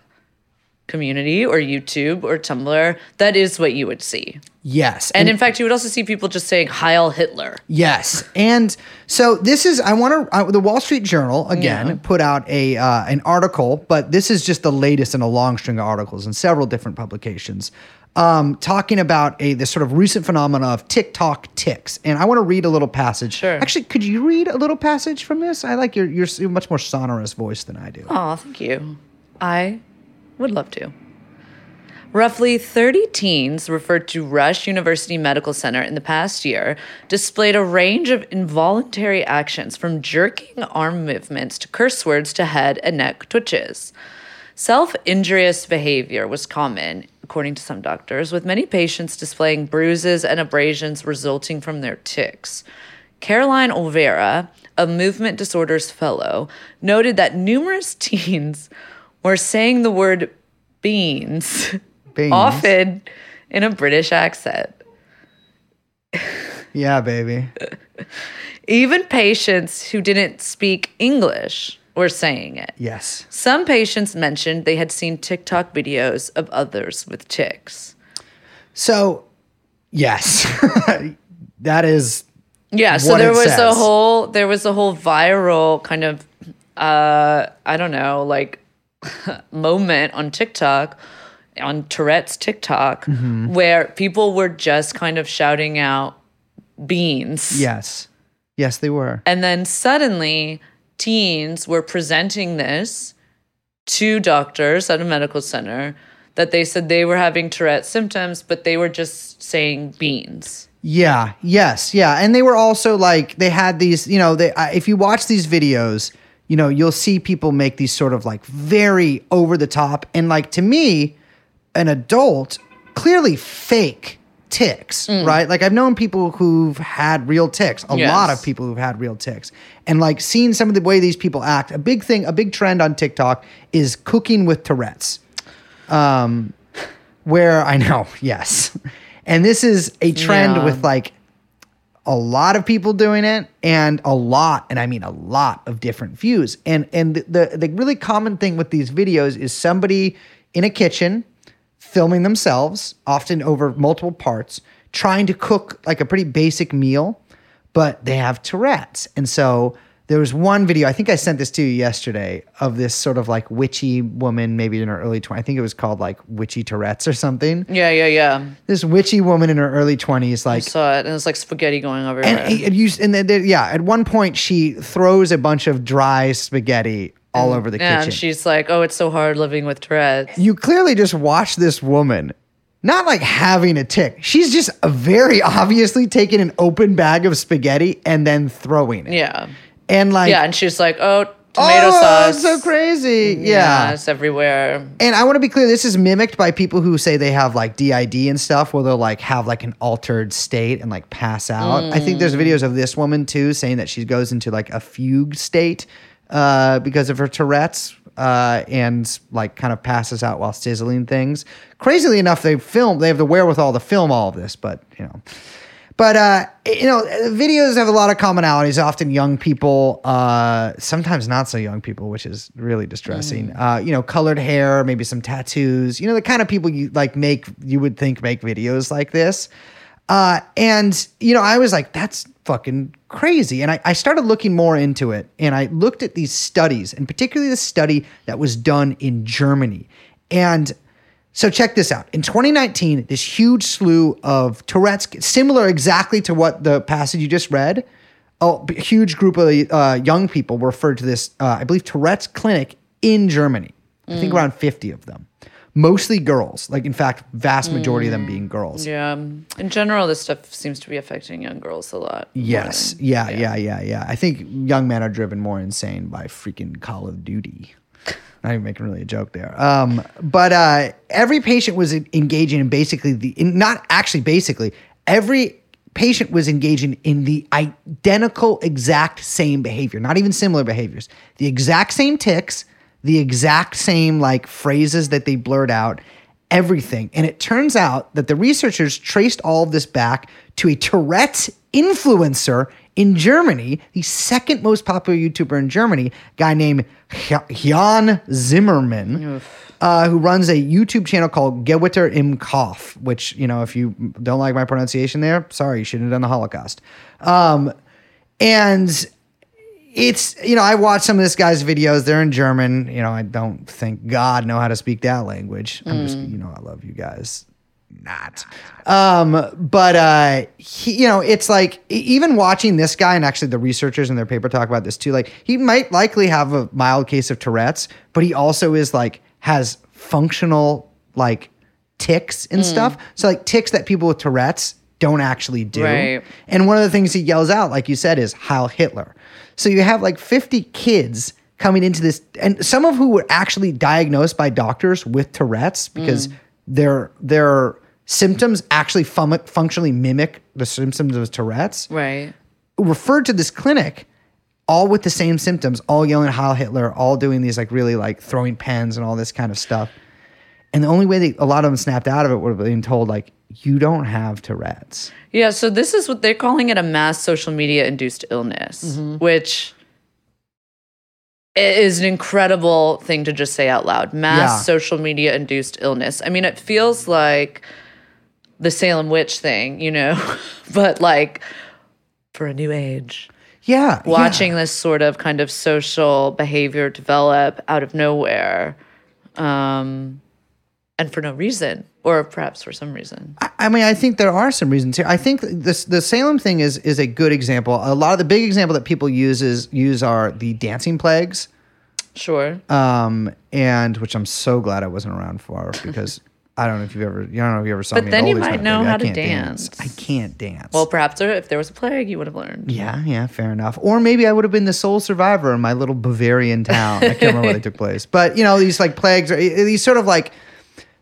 community or YouTube or Tumblr, that is what you would see. yes, And in fact, you would also see people just saying Heil Hitler. Yes, and so this is I want to. Uh, the Wall Street Journal again Yeah. put out a uh, an article, but this is just the latest in a long string of articles in several different publications, um, talking about a this sort of recent phenomena of TikTok tics. And I want to read a little passage. Sure. Actually, could you read a little passage from this? I like your your much more sonorous voice than I do. Oh, thank you. I would love to. Roughly 30 teens referred to Rush University Medical Center in the past year displayed a range of involuntary actions from jerking arm movements to curse words to head and neck twitches. Self injurious behavior was common, according to some doctors, with many patients displaying bruises and abrasions resulting from their tics. Caroline Olvera, a movement disorders fellow, noted that numerous teens were saying the word beans, Beans. often in a British accent. Yeah, baby. Even patients who didn't speak English were saying it. Yes. Some patients mentioned they had seen TikTok videos of others with tics. So, yes, that is Yeah, so there was a whole there was a whole viral kind of uh I don't know, like moment on TikTok on Tourette's TikTok Mm-hmm. where people were just kind of shouting out beans. yes, yes, they were. And then suddenly, teens were presenting this to doctors at a medical center that they said they were having Tourette symptoms, but they were just saying beans. Yeah, yes, yeah. And they were also like they had these, you know, they uh, if you watch these videos, you know, you'll see people make these sort of like very over the top and like to me, an adult clearly fake tics, right? Like I've known people who've had real tics, a Yes. lot of people who've had real tics. And like seeing some of the way these people act, a big thing, a big trend on TikTok is cooking with Tourette's Um where I know, yes. And this is a trend Yeah. with like a lot of people doing it and a lot and i mean a lot of different views and and the the really common thing with these videos is somebody in a kitchen filming themselves often over multiple parts trying to cook like a pretty basic meal but they have tourette's and so there was one video i think i sent this to you yesterday of this sort of like witchy woman maybe in her early 20s i think it was called like witchy tourette's or something Yeah, yeah, yeah. this witchy woman in her early 20s like. I saw it, and it's like spaghetti going and, everywhere. and you and then yeah, at one point she throws a bunch of dry spaghetti all over the yeah, kitchen. and she's like, "Oh, it's so hard living with Tourette's." you clearly just watch this woman not like having a tic. She's just very obviously taking an open bag of spaghetti and then throwing it. Yeah, And like yeah, and she's like, "Oh, tomato oh, sauce, so crazy. Yeah, yeah. it's everywhere." And I want to be clear, this is mimicked by people who say they have like DID and stuff, where they'll like have like an altered state and like pass out. I think there's mm. videos of this woman too saying that she goes into like a fugue state uh, because of her Tourette's uh, and like kind of passes out while sizzling things. Crazily enough, they film, they have the wherewithal to film all of this, but you know. But uh, you know, videos have a lot of commonalities. Often young people, uh, sometimes not so young people, which is really distressing. Uh, you know, colored hair, maybe some tattoos. You know, the kind of people you like make you would think make videos like this. Uh, and you know, I was like, that's fucking crazy. And I, I started looking more into it, and I looked at these studies, and particularly the study that was done in Germany, and so check this out. In 2019, this huge slew of Tourette's, similar exactly to what the passage you just read, a huge group of uh, young people were referred to this, uh, I believe, Tourette's clinic in Germany. I think around 50 of them. Mostly girls. Like, in fact, vast majority of them being girls. Yeah, in general, this stuff seems to be affecting young girls a lot. Yes. than- Yeah, yeah, yeah, yeah. I think young men are driven more insane by freaking Call of Duty. Not even making really a joke there. Um, but uh, every patient was engaging in basically the, in, not actually basically, every patient was engaging in the identical exact same behavior, not even similar behaviors. The exact same tics, the exact same like phrases that they blurred out, everything. And it turns out that the researchers traced all of this back to a Tourette's influencer in Germany, the second most popular YouTuber in Germany, a guy named Jan Zimmermann, uh, who runs a YouTube channel called Gewitter im Kopf, which, you know, if you don't like my pronunciation there, sorry, you shouldn't have done the Holocaust. Um, and it's you know I watch some of this guy's videos. They're in German. You know I don't think God know how to speak that language. I'm just you know I love you guys. Not. Um, but uh, he, you know, it's like even watching this guy and actually the researchers in their paper talk about this too. Like he might likely have a mild case of Tourette's, but he also is like has functional like tics and stuff. So like tics that people with Tourette's don't actually do. Right. And one of the things he yells out, like you said, is Heil Hitler. So you have like 50 kids coming into this, and some of who were actually diagnosed by doctors with Tourette's because mm. their their symptoms actually fun- functionally mimic the symptoms of Tourette's. Right. Referred to this clinic, all with the same symptoms, all yelling Heil Hitler, all doing these like really like throwing pens and all this kind of stuff. And the only way they, a lot of them snapped out of it would have been told like, you don't have Tourette's. Yeah, so this is what they're calling it a mass social media induced illness, Mm-hmm. which is an incredible thing to just say out loud. Mass Yeah. social media induced illness. I mean, it feels like the Salem witch thing, you know, but like for a new age. Yeah. yeah. Watching this sort of kind of social behavior develop out of nowhere. Um, and for no reason, or perhaps for some reason. I mean, I think there are some reasons here. I think this the Salem thing is is a good example. A lot of the big example that people use is use are the dancing plagues, Sure. um, and which I'm so glad I wasn't around for because I don't know if you've ever you don't know if you ever saw But me. then you might know how to can't dance. I can't dance. Well, perhaps if there was a plague, you would have learned. yeah, yeah, fair enough. Or maybe I would have been the sole survivor in my little Bavarian town. I can't remember where they took place, but you know these like plagues are these sort of like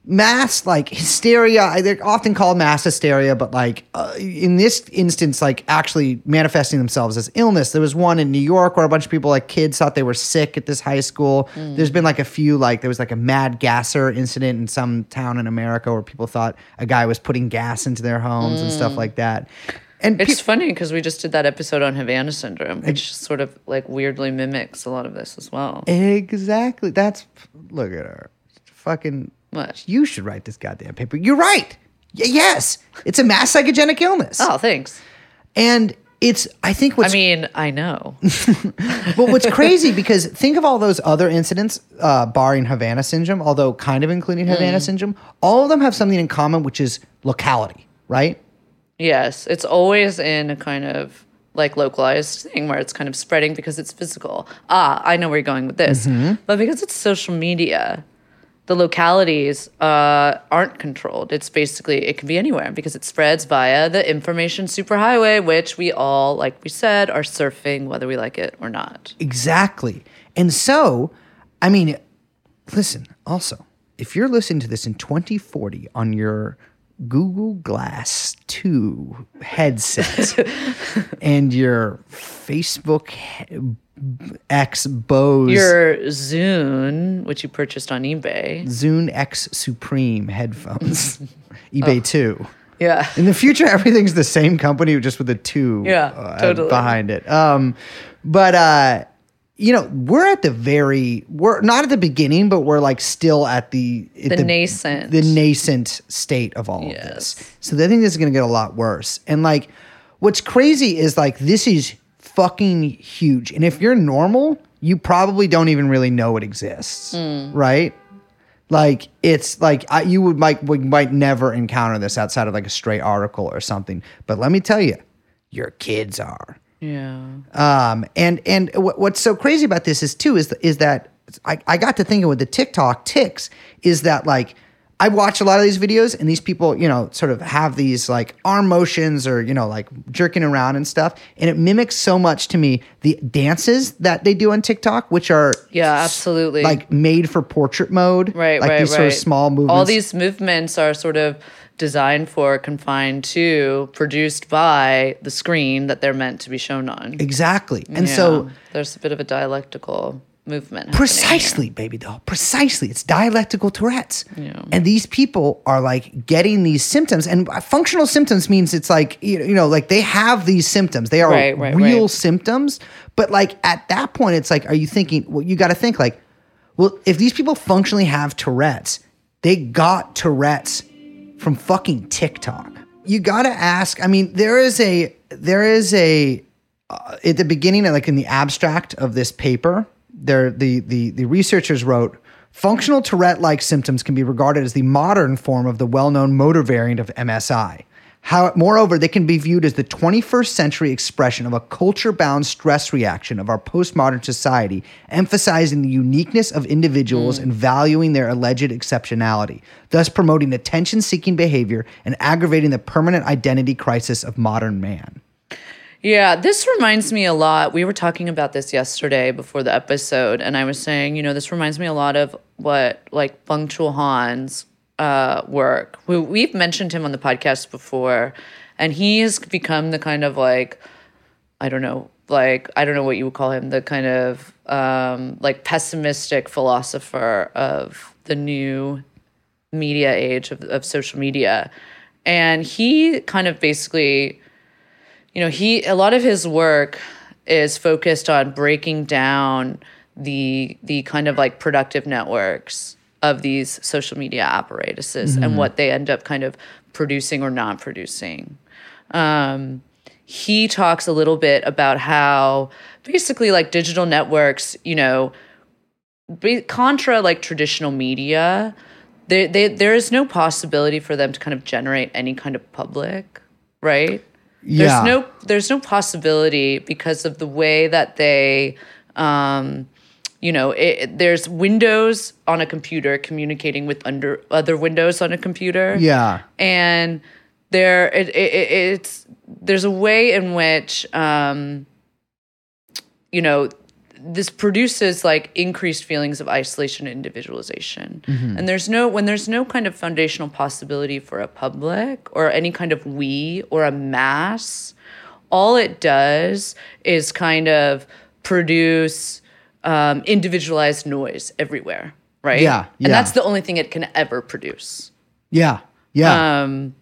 mass like hysteria. They're often called mass hysteria but like uh, in this instance like actually manifesting themselves as illness. There was one in new york where a bunch of people like kids thought they were sick at this high school. There's been like a few like there was like a mad gasser incident in some town in america where people thought a guy was putting gas into their homes and stuff like that. And It's peop- funny because we just did that episode on Havana syndrome, which sort of like weirdly mimics a lot of this as well. exactly. That's look at her. Fucking What? you should write this goddamn paper you're right Y- yes it's a mass psychogenic illness Oh, thanks. and it's i think what's I mean, I know. but what's crazy because think of all those other incidents uh, barring havana syndrome although kind of including havana syndrome all of them have something in common which is locality right Yes, it's always in a kind of like localized thing where it's kind of spreading because it's physical. Ah, I know where you're going with this. But because it's social media, the localities uh, aren't controlled. It's basically, it can be anywhere because it spreads via the information superhighway, which we all, like we said, are surfing whether we like it or not. Exactly. And so, I mean, listen, also, if you're listening to this in 2040 on your Google Glass 2 headset and your Facebook he- X Bose Your Zune, which you purchased on eBay. Zune X Supreme headphones, eBay 2. Yeah. In the future, everything's the same company, just with a two Yeah, uh, totally. behind it. Um, but uh, you know, we're at the very we're not at the beginning, but we're like still at the at The nascent. the nascent state of all of this. So I think this is going to get a lot worse. And like, what's crazy is like this is fucking huge. And if you're normal, you probably don't even really know it exists, Hmm. right? Like it's like I, you would might we might never encounter this outside of like a straight article or something. But let me tell you, your kids are. Yeah. Um, and and what, what's so crazy about this is too is is that I, I got to thinking with the TikTok tics is that like I watch a lot of these videos and these people you know sort of have these like arm motions or you know like jerking around and stuff and it mimics so much to me the dances that they do on TikTok which are Yeah, absolutely. like made for portrait mode Right, like right, these right. sort of small movements All these movements are sort of designed for, confined to, produced by the screen that they're meant to be shown on. exactly and Yeah. so there's a bit of a dialectical movement. Precisely, baby doll. Precisely. It's dialectical Tourette's. And these people are like getting these symptoms. And functional symptoms means it's like, you know, you know like they have these symptoms. They are Right, right, real right. symptoms. But like at that point, it's like, are you thinking, well, you got to think like, well, if these people functionally have Tourette's, they got Tourette's from fucking TikTok. You got to ask. I mean, there is a, there is a, uh, at the beginning, like in the abstract of this paper, there the the the researchers wrote. Functional Tourette like symptoms can be regarded as the modern form of the well known motor variant of MSI. How, moreover, they can be viewed as the 21st century expression of a culture bound stress reaction of our postmodern society, emphasizing the uniqueness of individuals hmm. and valuing their alleged exceptionality, thus promoting attention seeking behavior and aggravating the permanent identity crisis of modern man. Yeah, this reminds me a lot. We were talking about this yesterday before the episode, and I was saying, you know, this reminds me a lot of what like Byung-Chul Han's uh, work. We, we've mentioned him on the podcast before, and he has become the kind of like, I don't know, like I don't know what you would call him, the kind of um, like pessimistic philosopher of the new media age of, of social media, and he kind of basically you know he a lot of his work is focused on breaking down the the kind of like productive networks of these social media apparatuses and what they end up kind of producing or not producing. Um, he talks a little bit about how basically like digital networks you know be, contra like traditional media they, they, there is no possibility for them to kind of generate any kind of public right? Yeah. there's no there's no possibility because of the way that they um you know it, there's windows on a computer communicating with under other windows on a computer Yeah. and there it, it, it, it's there's a way in which um you know this produces like increased feelings of isolation and individualization. And there's no when there's no kind of foundational possibility for a public or any kind of we or a mass, all it does is kind of produce um, individualized noise everywhere, right? Yeah, yeah. And that's the only thing it can ever produce Yeah. Yeah. um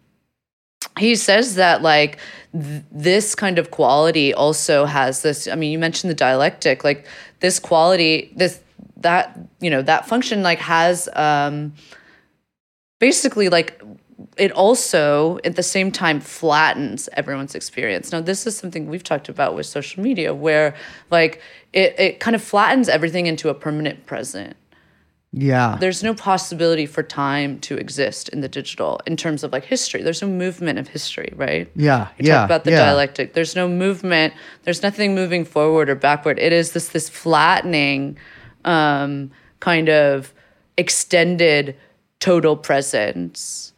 he says that like th- this kind of quality also has this i mean you mentioned the dialectic like this quality this that you know that function like has um basically like it also at the same time flattens everyone's experience now this is something we've talked about with social media where like it, it kind of flattens everything into a permanent present yeah. there's no possibility for time to exist in the digital in terms of like history. There's no movement of history, right? Yeah. We yeah. talk about the yeah. dialectic. There's no movement. There's nothing moving forward or backward. It is this this flattening, um, kind of extended total presence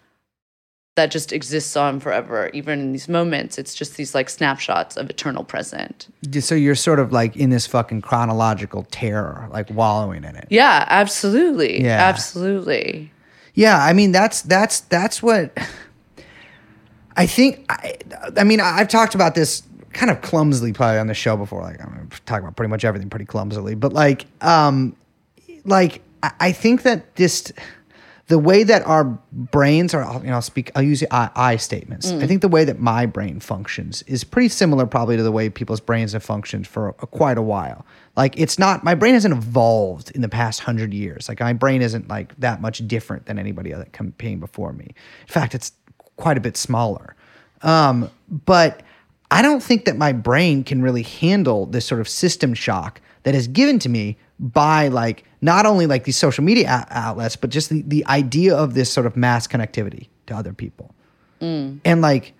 that just exists on forever. Even in these moments, it's just these like snapshots of eternal present. So you're sort of like in this fucking chronological terror, like wallowing in it. Yeah, absolutely. Yeah. Absolutely. Yeah, I mean that's that's that's what I think. I, I mean, I've talked about this kind of clumsily probably on the show before. Like I'm talking about pretty much everything pretty clumsily, but like, um, like I, I think that this the way that our brains are, you know, I'll speak, I'll use I, I statements. I think the way that my brain functions is pretty similar, probably, to the way people's brains have functioned for a, quite a while. Like, it's not, my brain hasn't evolved in the past hundred years. Like, my brain isn't like that much different than anybody that came before me. In fact, it's quite a bit smaller. Um, but I don't think that my brain can really handle this sort of system shock that is given to me by like not only like these social media ou- outlets, but just the, the idea of this sort of mass connectivity to other people. And like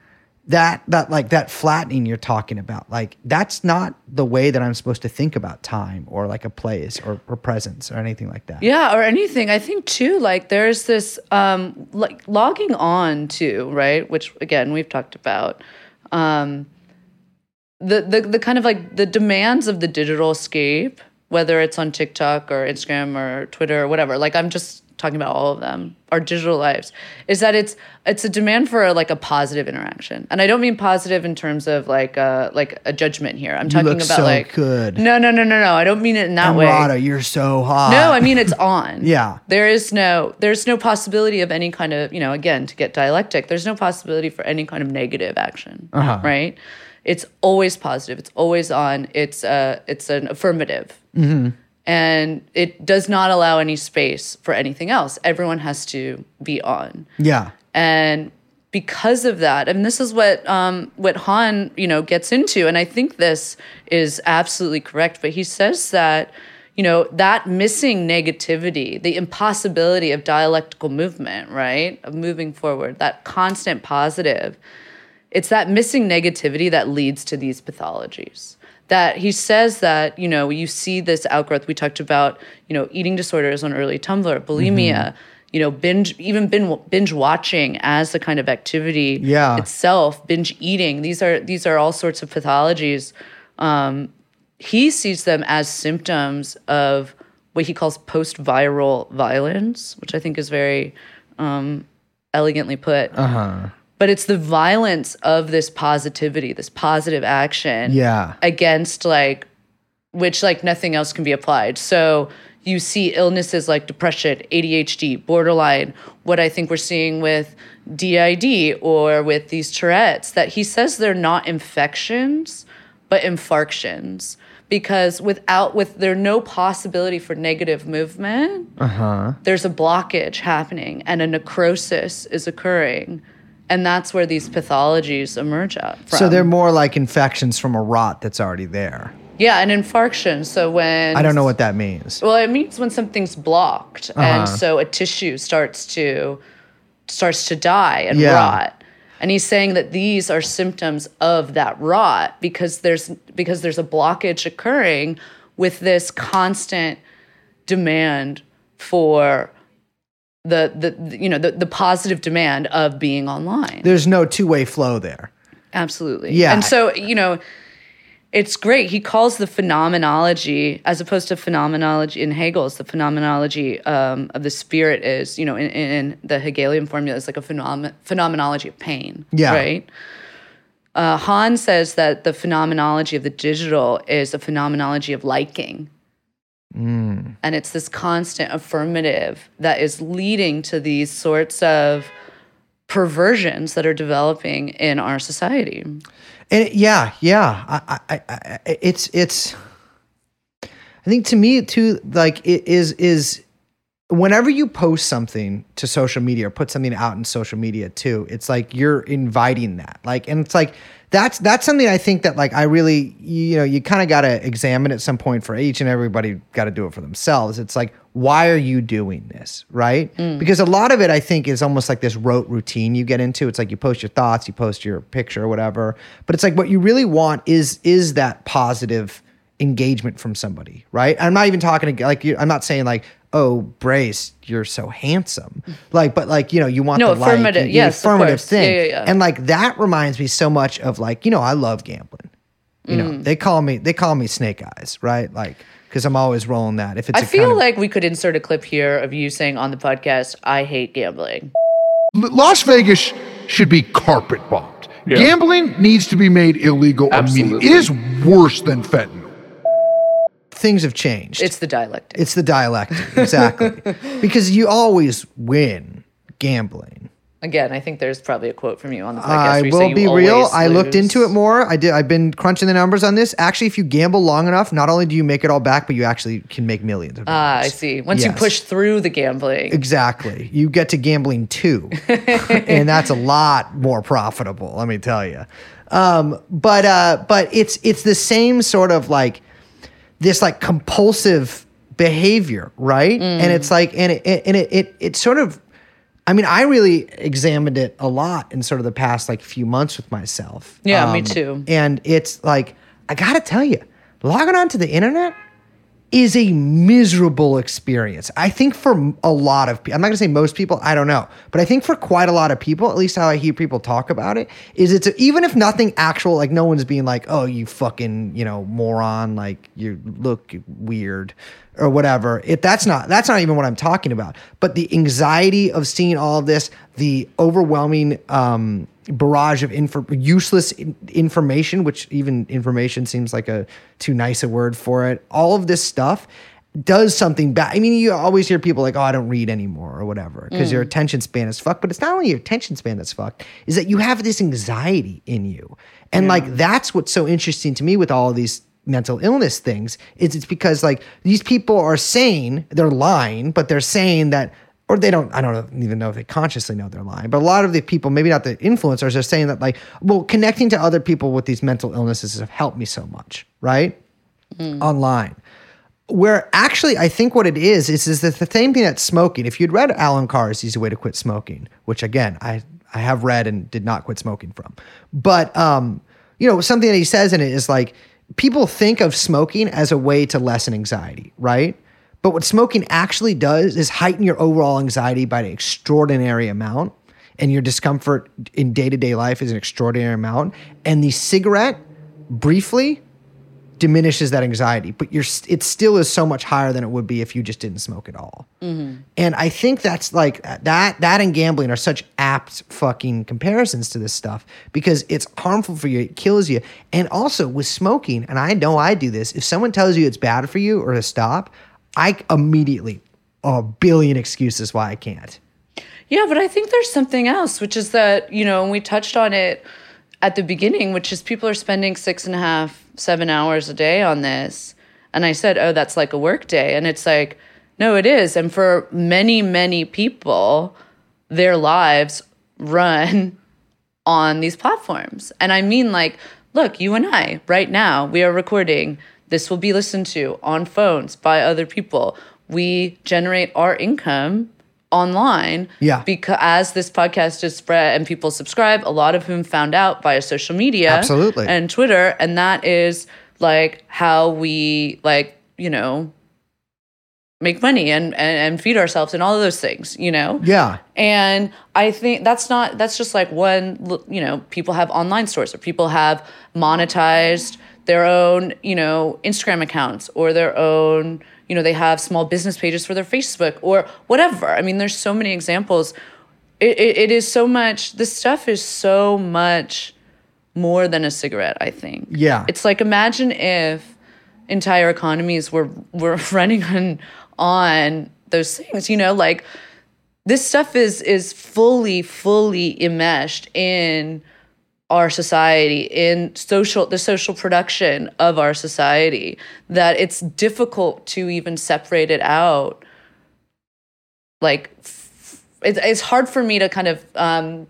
that that like that flattening you're talking about, like that's not the way that I'm supposed to think about time or like a place or, or presence or anything like that. Yeah, or anything. I think too, like there's this um like logging on to, right? Which again we've talked about. Um the the the kind of like the demands of the digital escape, whether it's on TikTok or Instagram or Twitter or whatever, like I'm just talking about all of them, our digital lives, is that it's it's a demand for like a positive interaction. And I don't mean positive in terms of like uh like a judgment here. I'm talking look about so like good. No, no, no, no, no. I don't mean it in that way. Rada, you're so hot. No, I mean it's on. Yeah. There is no there's no possibility of any kind of, you know, again, to get dialectic, there's no possibility for any kind of negative action. Uh-huh. Right? It's always positive. It's always on. It's uh it's an affirmative. Mm-hmm. And it does not allow any space for anything else. Everyone has to be on yeah. and because of that and this is what um, what han you know gets into and i think this is absolutely correct but he says that you know that missing negativity the impossibility of dialectical movement right of moving forward that constant positive it's that missing negativity that leads to these pathologies. That he says that you know you see this outgrowth. We talked about you know eating disorders on early tumblr bulimia you know binge even bin, binge watching as the kind of activity Yeah. itself binge eating. These are these are all sorts of pathologies. Um, he sees them as symptoms of what he calls post-viral violence which i think is very um, elegantly put but it's the violence of this positivity, this positive action Yeah. against like which like nothing else can be applied. So you see illnesses like depression, ADHD, borderline, what I think we're seeing with DID or with these Tourette's that he says they're not infections but infarctions because without with there no possibility for negative movement uh-huh. there's a blockage happening and a necrosis is occurring and that's where these pathologies emerge out from. So they're more like infections from a rot that's already there. yeah, an infarction. So when I don't know what that means. Well, it means when something's blocked, Uh-huh. and so a tissue starts to starts to die and Yeah. rot. And he's saying that these are symptoms of that rot because there's because there's a blockage occurring with this constant demand for the the you know the, the positive demand of being online. There's no two way flow there. Absolutely. Yeah. And so, you know, it's great. He calls the phenomenology, as opposed to phenomenology in Hegel's, the phenomenology um, of the spirit is, you know, in, in the Hegelian formula, is like a phenom- phenomenology of pain. Yeah. Right. Uh, Han says that the phenomenology of the digital is a phenomenology of liking. Mm. And it's this constant affirmative that is leading to these sorts of perversions that are developing in our society. And it- yeah, yeah, I, I, I, I- it's it's. I think to me too, like it is is whenever you post something to social media or put something out in social media too, it's like you're inviting that. Like, and it's like that's that's something I think that like I really you know you kind of got to examine at some point for each and everybody got to do it for themselves. It's like why are you doing this, right? Mm. Because a lot of it I think is almost like this rote routine you get into. It's like you post your thoughts, you post your picture or whatever, but it's like what you really want is is that positive engagement from somebody, right? I'm not even talking like I'm not saying like, oh, Brace, you're so handsome, like, but like you know, you want No, the like, affirmative- you- you yes, of affirmative course. thing, Yeah, yeah, yeah. and like that reminds me so much of like you know, I love gambling. You know, Mm. they call me they call me Snake Eyes, right? Like because I'm always rolling that. If it's I a feel kind of- like we could insert a clip here of you saying on the podcast, I hate gambling. Las Vegas should be carpet bombed. Gambling needs to be made illegal Absolutely. immediately. It is worse than fentanyl. Things have changed. It's the dialect. It's the dialect, exactly. because you always win gambling. Again, I think there's probably a quote from you on the podcast. I will be real. I looked into it more. I did. I've been crunching the numbers on this. Actually, if you gamble long enough, not only do you make it all back, but you actually can make millions of dollars. Ah, I see. Once you push through the gambling, Exactly. You get to gambling too, and that's a lot more profitable. Let me tell you. Um, but uh, but it's it's the same sort of like this like compulsive behavior, right? And it's like and it and it it it sort of. I mean, I really examined it a lot in sort of the past like few months with myself. Yeah, me Um, too. And it's like I gotta tell you, logging onto the internet is a miserable experience. I think for a lot of people, I'm not gonna say most people, I don't know, but I think for quite a lot of people, at least how I hear people talk about it, is it's a, even if nothing actual, like no one's being like, oh, you fucking, you know, moron, like you look weird or whatever. It that's not that's not even what I'm talking about. But the anxiety of seeing all of this, the overwhelming um, barrage of info, useless in- information, which even information seems like a too nice a word for it. All of this stuff does something bad. I mean, you always hear people like, "Oh, I don't read anymore" or whatever, because your attention span is fucked. But it's not only your attention span that's fucked; is that you have this anxiety in you, and like that's what's so interesting to me with all of these mental illness things. Is it's because like these people are saying they're lying, but they're saying that or they don't i don't even know if they consciously know they're lying but a lot of the people maybe not the influencers are saying that like well connecting to other people with these mental illnesses have helped me so much right online where actually I think what it is is is that the same thing that's smoking. If you'd read Allen Carr's Easy Way to Quit Smoking, which again I I have read and did not quit smoking from, but um, you know something that he says in it is like people think of smoking as a way to lessen anxiety, right? But what smoking actually does is heighten your overall anxiety by an extraordinary amount, and your discomfort in day to day life is an extraordinary amount. And the cigarette, briefly, diminishes that anxiety, but you're it still is so much higher than it would be if you just didn't smoke at all. Mm-hmm. And I think that's like uh, that that and gambling are such apt fucking comparisons to this stuff because it's harmful for you, it kills you. And also with smoking, and I know I do this, if someone tells you it's bad for you or to stop, I immediately a billion excuses why I can't. Yeah, but I think there's something else, which is that, you know, and we touched on it at the beginning, which is people are spending six and a half, seven hours a day on this. And I said, oh, that's like a work day. And it's like, no, it is. And for many, many people, their lives run on these platforms. And I mean, like, look, you and I, right now, we are recording. This will be listened to on phones by other people. We generate our income online. Yeah. Because as this podcast is spread and people subscribe, a lot of whom found out via social media. Absolutely. And Twitter. And that is like how we, like, you know, make money and, and, and feed ourselves and all of those things, you know? Yeah. And I think that's not, that's just like one, you know, people have online stores or people have monetized their own, you know, Instagram accounts or their own, you know, they have small business pages for their Facebook or whatever. I mean, there's so many examples. It, it, it is so much, this stuff is so much more than a cigarette, I think. Yeah. It's like imagine if entire economies were were running on on those things, you know, like this stuff is is fully fully enmeshed in our society in social the social production of our society that it's difficult to even separate it out like f- it's, it's hard for me to kind of um,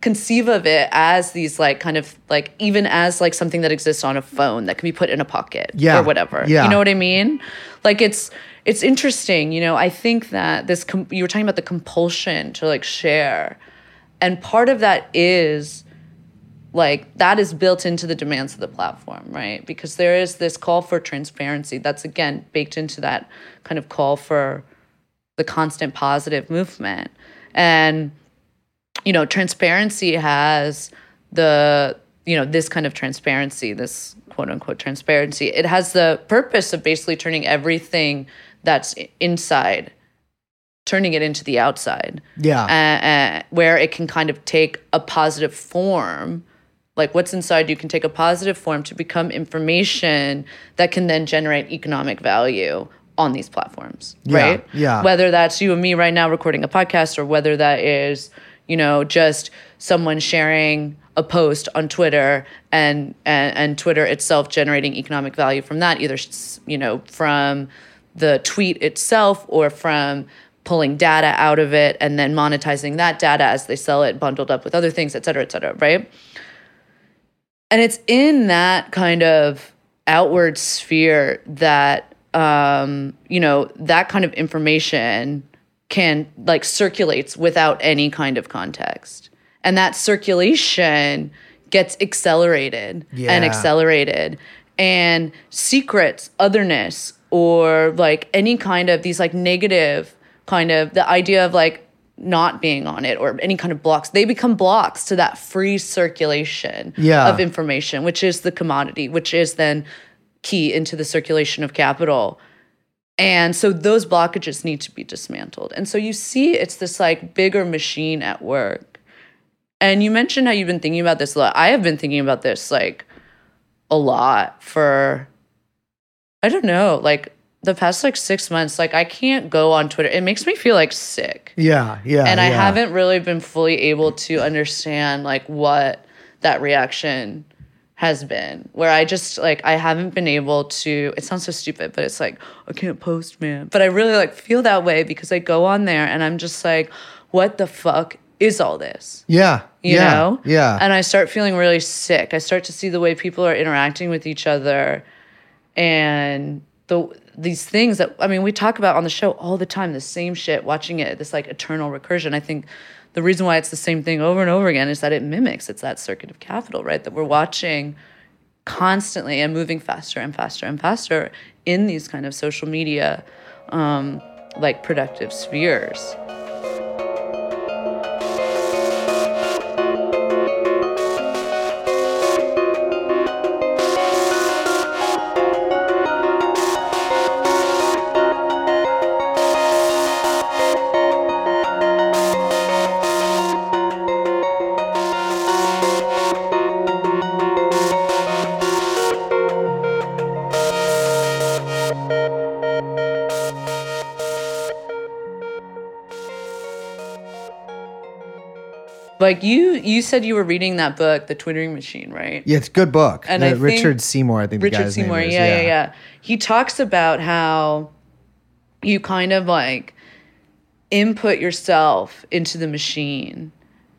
conceive of it as these like kind of like even as like something that exists on a phone that can be put in a pocket Yeah. or whatever Yeah. you know what i mean like it's it's interesting you know i think that this com- you were talking about the compulsion to like share and part of that is like that is built into the demands of the platform right? Because there is this call for transparency that's again baked into that kind of call for the constant positive movement. And you know transparency has the you know this kind of transparency this quote unquote transparency. It has the purpose of basically turning everything that's inside turning it into the outside. Yeah. uh, uh, where it can kind of take a positive form like what's inside you can take a positive form to become information that can then generate economic value on these platforms Yeah, right yeah. whether that's you and me right now recording a podcast or whether that is you know just someone sharing a post on twitter and and, and twitter itself generating economic value from that either you know from the tweet itself or from pulling data out of it and then monetizing that data as they sell it bundled up with other things et cetera et cetera right and it's in that kind of outward sphere that um, you know that kind of information can like circulates without any kind of context. And that circulation gets accelerated and accelerated. And secrets otherness or like any kind of these like negative kind of the idea of like not being on it or any kind of blocks they become blocks to that free circulation Yeah. of information which is the commodity which is then key into the circulation of capital. And so those blockages need to be dismantled. And so you see it's this like bigger machine at work. And you mentioned how you've been thinking about this a lot. I have been thinking about this like a lot for i don't know like the past like six months like i can't go on twitter it makes me feel like sick yeah. Yeah. and I yeah. haven't really been fully able to understand like what that reaction has been. Where I just like I haven't been able to. It sounds so stupid, but it's like I can't post, man. But I really like feel that way because I go on there and I'm just like, what the fuck is all this? Yeah. you yeah. know Yeah. and i start feeling really sick i start to see the way people are interacting with each other and the these things that i mean we talk about on the show all the time the same shit watching it this like eternal recursion. I think the reason why it's the same thing over and over again is that it mimics it's that circuit of capital right that we're watching constantly and moving faster and faster and faster in these kind of social media um, like productive spheres like you you said you were reading that book the twittering machine right yeah. It's a good book. And The I think- Richard Seymour, I think the Richard guy's Seymour. is. yeah, yeah, yeah. He talks about how you kind of like input yourself into the machine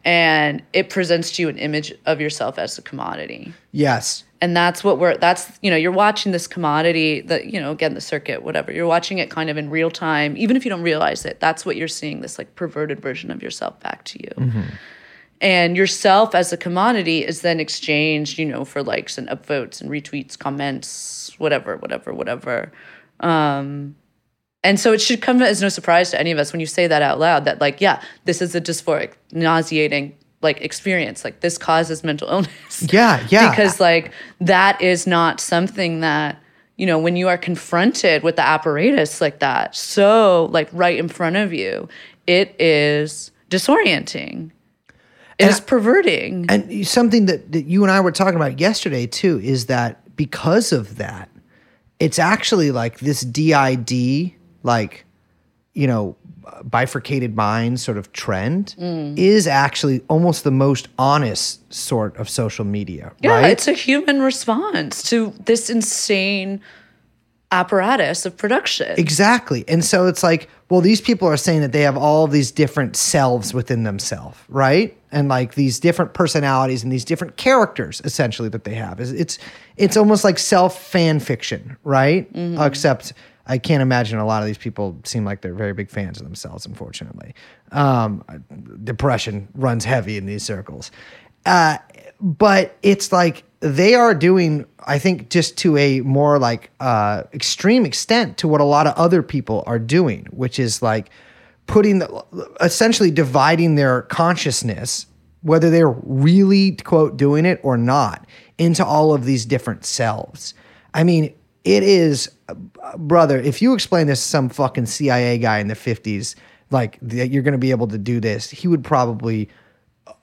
and it presents to you an image of yourself as a commodity. Yes. And that's what we're that's you know, you're watching this commodity that, you know, again the circuit, whatever. You're watching it kind of in real time, even if you don't realize it. That's what you're seeing, this like perverted version of yourself back to you mm-hmm. And yourself as a commodity is then exchanged you know for likes and upvotes and retweets comments whatever whatever whatever. Um and so it should come as no surprise to any of us when you say that out loud that like yeah this is a dysphoric nauseating like experience. Like this causes mental illness. Yeah, yeah. because like that is not something that you know when you are confronted with the apparatus like that so like right in front of you it is disorienting it is perverting And something that, that you and I were talking about yesterday too is that because of that, it's actually like this DID, like, you know, bifurcated mind sort of trend Mm. is actually almost the most honest sort of social media, yeah right? it's a human response to this insane apparatus of production Exactly. And so it's like, well, these people are saying that they have all these different selves within themselves, right? And like these different personalities and these different characters essentially that they have. It's it's, it's almost like self fan fiction, right? Except I can't imagine a lot of these people seem like they're very big fans of themselves, unfortunately. Um, depression runs heavy in these circles. Uh, but it's like they are doing i think just to a more like uh extreme extent to what a lot of other people are doing which is like putting the, essentially dividing their consciousness whether they're really quote doing it or not into all of these different selves i mean it is uh, brother if you explain this to some fucking cia guy in the 50s like that you're going to be able to do this he would probably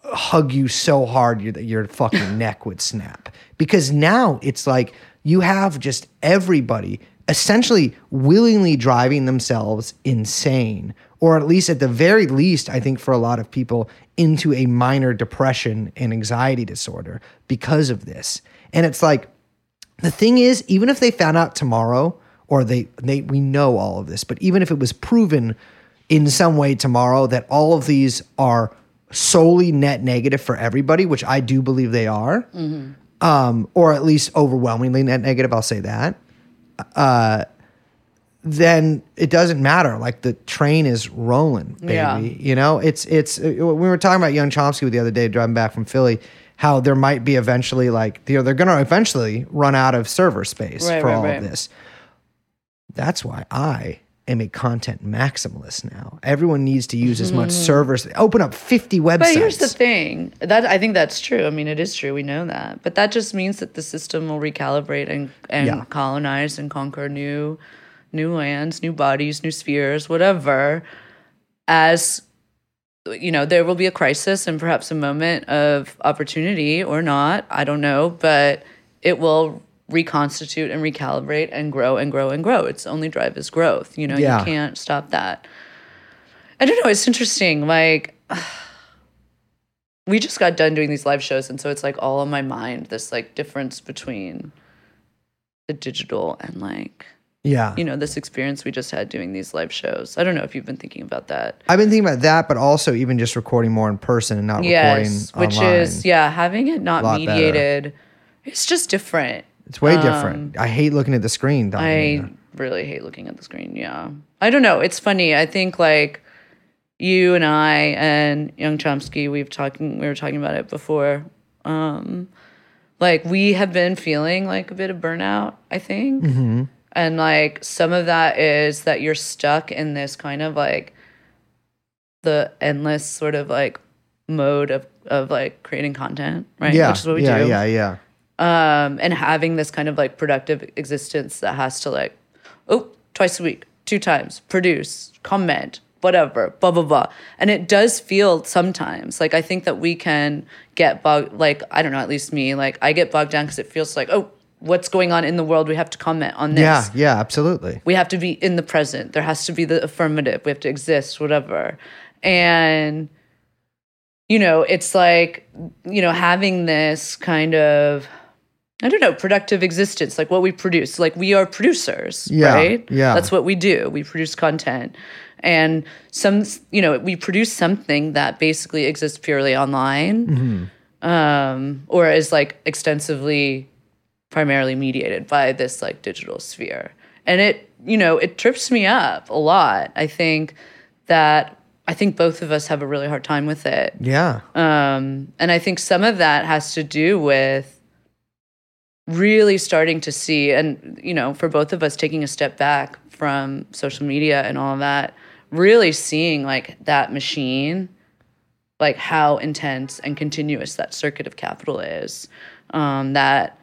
hug you so hard that your fucking neck would snap. Because now it's like you have just everybody essentially willingly driving themselves insane, or at least at the very least, I think for a lot of people, into a minor depression and anxiety disorder because of this. And it's like, the thing is, even if they found out tomorrow, or they, they we know all of this, but even if it was proven in some way tomorrow that all of these are solely net negative for everybody, which I do believe they are, um, or at least overwhelmingly net negative, I'll say that. Uh, then it doesn't matter. Like the train is rolling, baby. Yeah. You know, it's it's. uh, We were talking about Young Chomsky the other day driving back from Philly. How there might be eventually, like you know, they're going to eventually run out of server space Right, for right, all right. of this. That's why I am a content maximalist now. Everyone needs to use as much servers. Open up fifty websites. Mm-hmm. But here's the thing. That I think that's true. I mean, it is true. We know that. But that just means that the system will recalibrate and and Yeah. colonize and conquer new new lands, new bodies, new spheres, whatever. As you know, there will be a crisis and perhaps a moment of opportunity or not. I don't know, but it will reconstitute and recalibrate and grow and grow and grow. Its only drive is growth. You know, Yeah. you can't stop that. I don't know. It's interesting. Like, we just got done doing these live shows and so it's like all in my mind this like difference between the digital and like yeah. you know this experience we just had doing these live shows i don't know if you've been thinking about that I've been thinking about that, but also even just recording more in person and not yes recording which online. is yeah having it not Lot better. mediated it's just different It's way different. I hate looking at the screen. Um, I really hate looking at the screen. Yeah. I don't know. It's funny. I think like you and I and Young Chomsky, we've talking we were talking about it before. Um like we have been feeling like a bit of burnout, I think. And like some of that is that you're stuck in this kind of like the endless sort of like mode of of like creating content, right? yeah, Which is what we yeah, do yeah, yeah. um, and having this kind of like productive existence that has to like, oh, twice a week, two times, produce, comment, whatever, blah blah blah. And it does feel sometimes like I think that we can get bogged. Like I don't know, at least me, like I get bogged down because it feels like oh, what's going on in the world? We have to comment on this. Yeah, yeah, absolutely. We have to be in the present. There has to be the affirmative. We have to exist, whatever. And, you know, it's like, you know, having this kind of, I don't know, productive existence, like what we produce. Like we are producers, Yeah, right? yeah. That's what we do. We produce content. And some, you know, we produce something that basically exists purely online um, or is like extensively primarily mediated by this like digital sphere. And it, you know, it trips me up a lot. I think that I think both of us have a really hard time with it. Yeah. Um, and I think some of that has to do with really starting to see, and, you know, for both of us taking a step back from social media and all that, really seeing like that machine like how intense and continuous that circuit of capital is um, that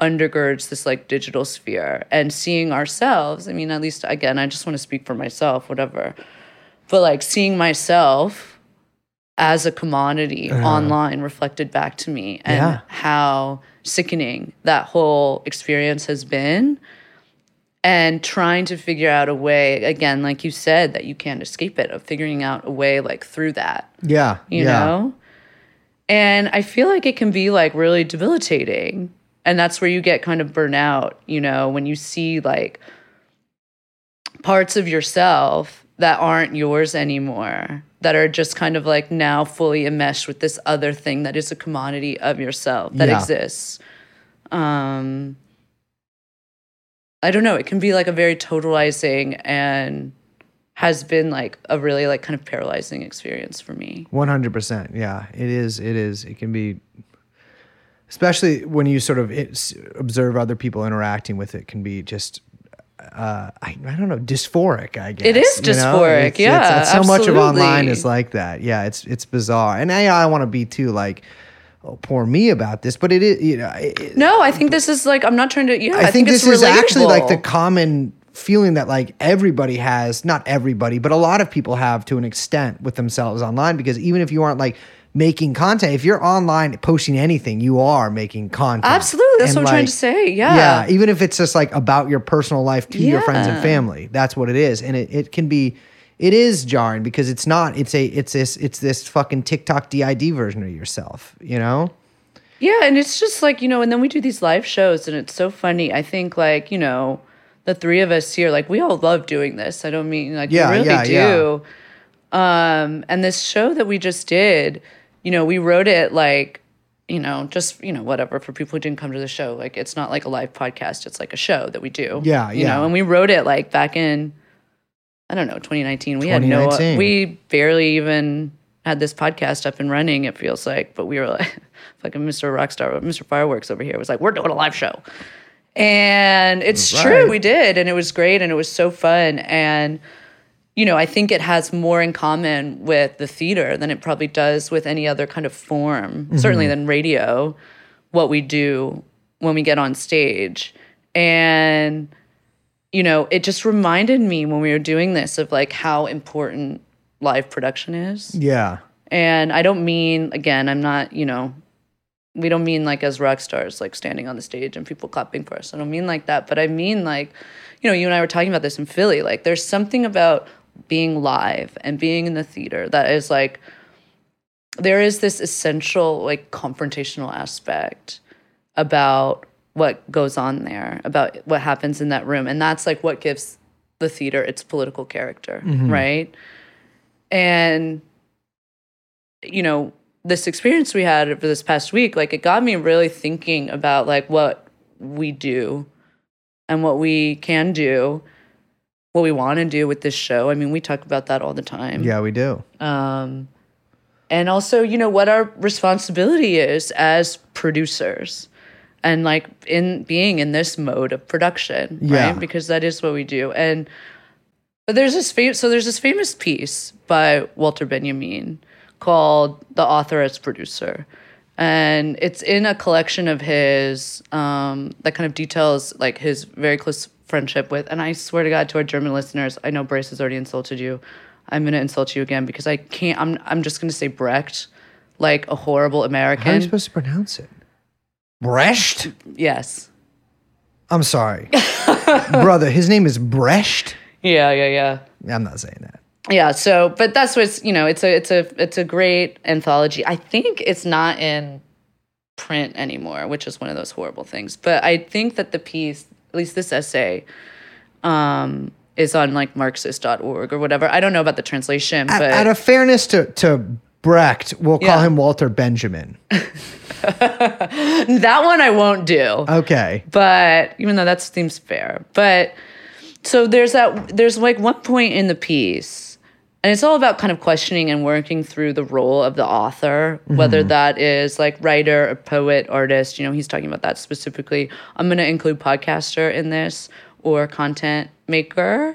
undergirds this like digital sphere and seeing ourselves i mean at least again i just want to speak for myself whatever but like seeing myself as a commodity online reflected back to me and Yeah. how sickening that whole experience has been and trying to figure out a way again like you said that you can't escape it of figuring out a way like through that Yeah. you yeah. know and i feel like it can be like really debilitating and that's where you get kind of burnout you know when you see like parts of yourself that aren't yours anymore that are just kind of like now fully enmeshed with this other thing that is a commodity of yourself that Yeah. exists um i don't know it can be like a very totalizing and has been like a really like kind of paralyzing experience for me One hundred percent. Yeah, it is. It is. It can be, especially when you sort of observe other people interacting with it. Can be just, uh, I, I don't know, dysphoric. I guess It is you know? dysphoric, It's- yeah, it's, so much of online is like that. Yeah, it's it's bizarre, and I, I want to be too like, oh, poor me about this, but it is. You know, it, no i think this is like i'm not trying to yeah I, think, it's this is actually like the common feeling that like everybody has, not everybody, but a lot of people have to an extent with themselves online because even if you aren't like making content, if you're online posting anything, you are making content. Absolutely, that's And, what I'm trying to say, yeah. Yeah. Even if it's just like about your personal life to your friends and family. That's what it is. And it, it can be it is jarring because it's not, it's a it's this it's this fucking TikTok DID version of yourself, you know? Yeah, and it's just like, you know, and then we do these live shows and it's so funny. I think like, you know, the three of us here, like we all love doing this. I don't mean like Yeah, we really yeah, do. Um, and this show that we just did, you know, we wrote it like, you know, just, you know, whatever for people who didn't come to the show. Like it's not like a live podcast, it's like a show that we do. Yeah, You yeah. know, and we wrote it like back in I don't know, 2019. We had no we barely even had this podcast up and running, it feels like, but we were like fucking Mr. Rockstar, Mr. Fireworks over here was like, we're doing a live show. And it's Right. true, we did. And it was great and it was so fun. And, you know, I think it has more in common with the theater than it probably does with any other kind of form, mm-hmm. certainly than radio, what we do when we get on stage. And, you know, it just reminded me when we were doing this of like how important live production is. Yeah. And I don't mean, again, I'm not, you know, we don't mean like as rock stars, like standing on the stage and people clapping for us. I don't mean like that. But I mean like, you know, you and I were talking about this in Philly. Like, there's something about being live and being in the theater that is like, there is this essential, like, confrontational aspect about what goes on there, about what happens in that room. And that's like what gives the theater its political character, mm-hmm. right? And you know, this experience we had over this past week, like it got me really thinking about like what we do and what we can do, what we want to do with this show. I mean, we talk about that all the time. Yeah, we do. Um, and also, you know, what our responsibility is as producers and like in being in this mode of production, Yeah. right? Because that is what we do. And but there's this famous so there's this famous piece by Walter Benjamin called The Author as Producer. And it's in a collection of his um, that kind of details like his very close friendship with. And I swear to God, to our German listeners, I know Bryce has already insulted you. I'm gonna insult you again because I can't. I'm I'm just gonna say Brecht, like a horrible American. How are you supposed to pronounce it? Brecht? yes. I'm sorry. Brother, his name is Brecht? Yeah, yeah, yeah. I'm not saying that. Yeah so but that's what's you know it's a it's a it's a great anthology i think it's not in print anymore which is one of those horrible things but i think that the piece at least this essay um is on like marxist.org or whatever i don't know about the translation but out of fairness to, to Brecht, we'll call Yeah. him Walter Benjamin. that one i won't do Okay. but even though that seems fair but so there's that there's like one point in the piece and it's all about kind of questioning and working through the role of the author whether that is like writer a poet artist you know he's talking about that specifically i'm going to include podcaster in this or content maker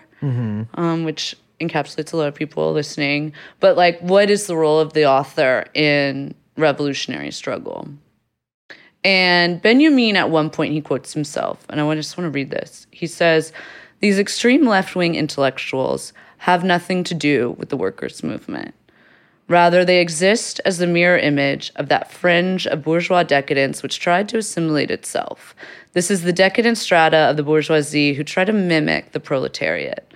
um, which encapsulates a lot of people listening. But like, what is the role of the author in revolutionary struggle? And Benjamin, at one point, he quotes himself, and I just want to read this. He says, These extreme left wing intellectuals have nothing to do with the workers' movement. Rather, they exist as the mirror image of that fringe of bourgeois decadence which tried to assimilate itself. This is the decadent strata of the bourgeoisie who try to mimic the proletariat.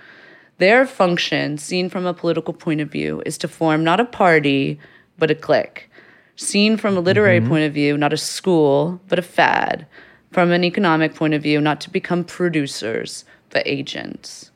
Their function, seen from a political point of view, is to form not a party, but a clique. Seen from a literary mm-hmm. point of view, not a school, but a fad. From an economic point of view, not to become producers, but agents.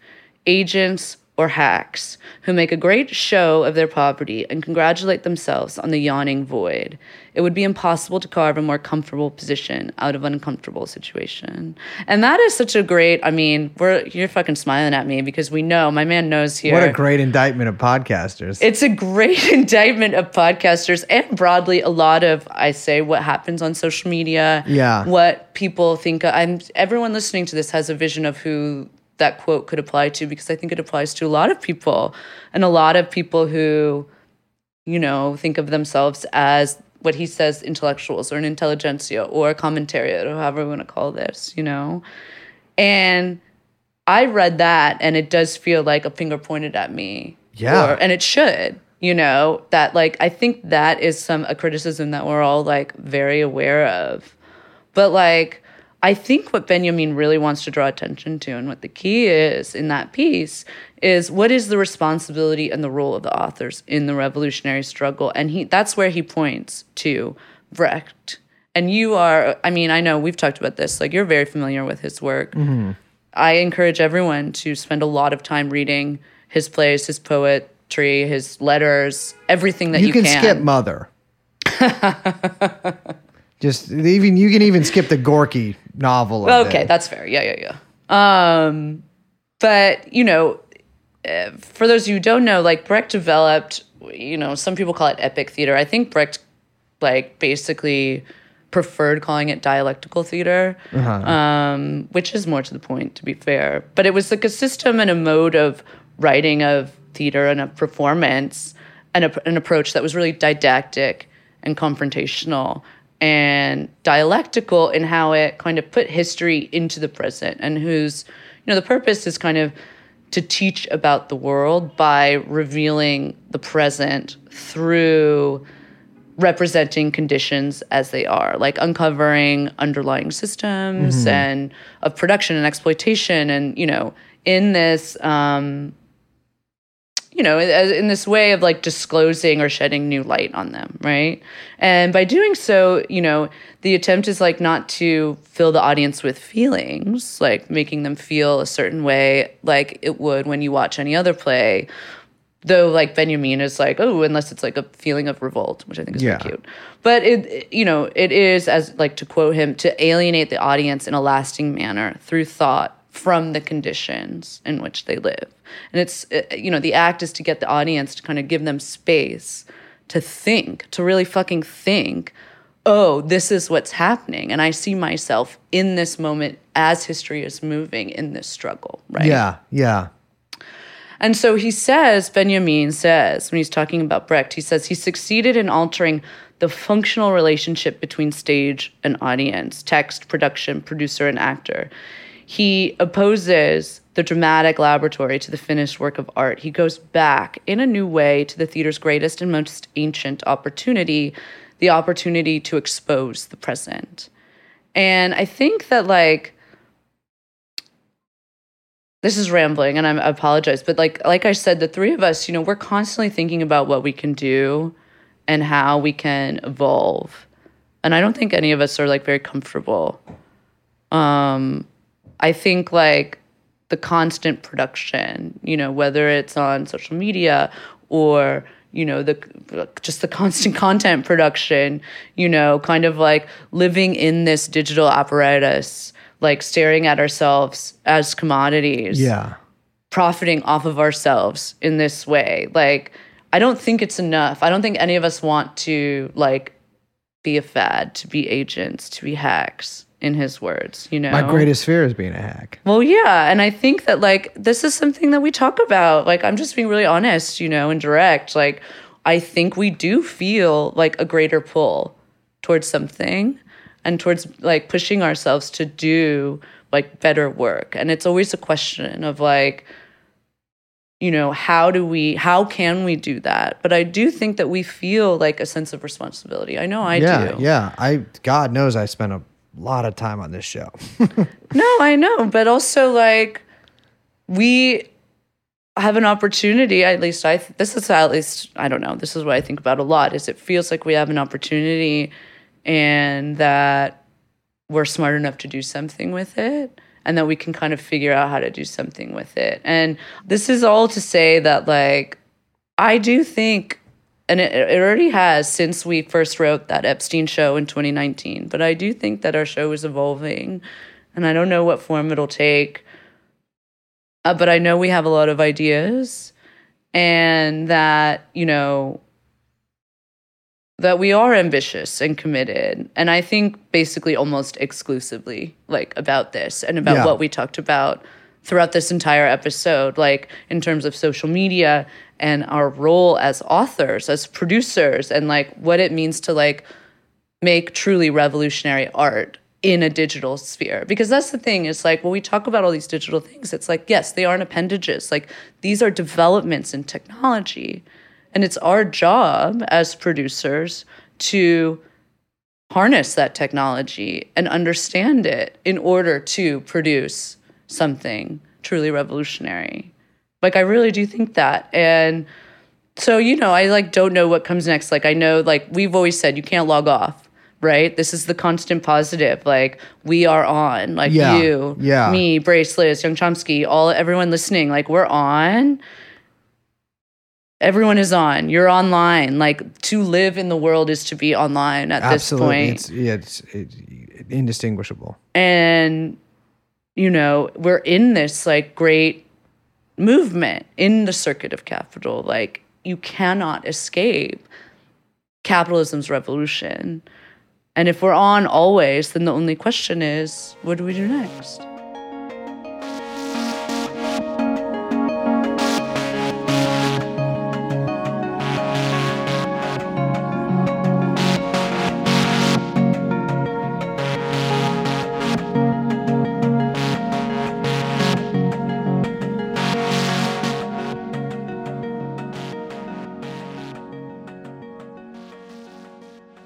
Agents or hacks who make a great show of their poverty and congratulate themselves on the yawning void. It would be impossible to carve a more comfortable position out of an uncomfortable situation. And that is such a great, I mean, we're you're fucking smiling at me because we know, my man knows here. What a great indictment of podcasters. It's a great indictment of podcasters and broadly a lot of I say what happens on social media. Yeah. What people think I'm everyone listening to this has a vision of who that quote could apply to because I think it applies to a lot of people and a lot of people who you know think of themselves as what he says intellectuals or an intelligentsia or a commentariat or however we want to call this, you know. And I read that and it does feel like a finger pointed at me. Yeah. Or- and it should, you know, that like I think that is some a criticism that we're all like very aware of. But like I think what Benjamin really wants to draw attention to and what the key is in that piece is what is the responsibility and the role of the authors in the revolutionary struggle and he that's where he points to Brecht. And you are I mean I know we've talked about this like you're very familiar with his work. Mm-hmm. I encourage everyone to spend a lot of time reading his plays, his poetry, his letters, everything that you, you can, skip Mother. Just even you can even skip the Gorky novel. of Okay, it. that's fair. Yeah, yeah, yeah. Um, but you know, uh, for those of you who don't know, like Brecht developed, you know, some people call it epic theater. I think Brecht, like, basically preferred calling it dialectical theater, um, which is more to the point, to be fair. But it was like a system and a mode of writing of theater and of performance and a, an approach that was really didactic and confrontational and dialectical in how it kind of put history into the present and whose you know the purpose is kind of to teach about the world by revealing the present through representing conditions as they are like uncovering underlying systems and of production and exploitation. And you know in this um you know, in this way of like disclosing or shedding new light on them, right? And by doing so, you know, the attempt is like not to fill the audience with feelings, like making them feel a certain way, like it would when you watch any other play. Though, like Benjamin is like, oh, unless it's like a feeling of revolt, which I think is Yeah. cute. But it- you know, it is as like to quote him, to alienate the audience in a lasting manner through thought from the conditions in which they live. And it's, uh, you know, the act is to get the audience to kind of give them space to think, to really fucking think, oh, this is what's happening. And I see myself in this moment as history is moving in this struggle, right? Yeah, yeah. And so he says, Benjamin says, when he's talking about Brecht, he says he succeeded in altering the functional relationship between stage and audience, text, production, producer, and actor. He opposes the dramatic laboratory to the finished work of art. He goes back in a new way to the theater's greatest and most ancient opportunity, the opportunity to expose the present. And I think that, like, this is rambling and I'm, I apologize, but like like I said, the three of us, you know, we're constantly thinking about what we can do and how we can evolve. And I don't think any of us are like very comfortable. Um, I think like the constant production, you know, whether it's on social media or you know the just the constant content production, you know, kind of like living in this digital apparatus, like staring at ourselves as commodities Yeah. profiting off of ourselves in this way. Like, I don't think it's enough. I don't think any of us want to like be a fad, to be agents, to be hacks in his words, you know. My greatest fear is being a hack. Well, yeah, and I think that like this is something that we talk about. Like I'm just being really honest, you know, and direct. Like I think we do feel like a greater pull towards something and towards like pushing ourselves to do like better work. And it's always a question of like you know, how do we how can we do that? But I do think that we feel like a sense of responsibility. I know I yeah, do. yeah. I God knows I spent a lot of time on this show. No, I know, but also like we have an opportunity. At least I. This is at least I don't know. This is what I think about a lot. Is it feels like we have an opportunity, and that we're smart enough to do something with it, and that we can kind of figure out how to do something with it. And this is all to say that like I do think and it, it already has since we first wrote that Epstein show in 2019. But I do think that our show is evolving, and I don't know what form it'll take. Uh, but I know we have a lot of ideas, and that you know that we are ambitious and committed. And I think basically almost exclusively like about this and about Yeah. what we talked about throughout this entire episode, like in terms of social media and our role as authors, as producers, and like what it means to like make truly revolutionary art in a digital sphere. Because that's the thing, it's like when we talk about all these digital things, it's like, yes, they aren't appendages. Like these are developments in technology. And it's our job as producers to harness that technology and understand it in order to produce something truly revolutionary. Like I really do think that. And so, you know, I like don't know what comes next. Like I know like we've always said you can't log off, right? This is the constant positive. Like we are on. Like Yeah, you, yeah. me, Bracelets, Young Chomsky, all everyone listening, like we're on. Everyone is on. You're online. Like to live in the world is to be online at Absolutely, this point it's yeah, it's, it's indistinguishable. and you know we're in this like great movement in the circuit of capital. Like you cannot escape capitalism's revolution. And if we're on always then the only question is what do we do next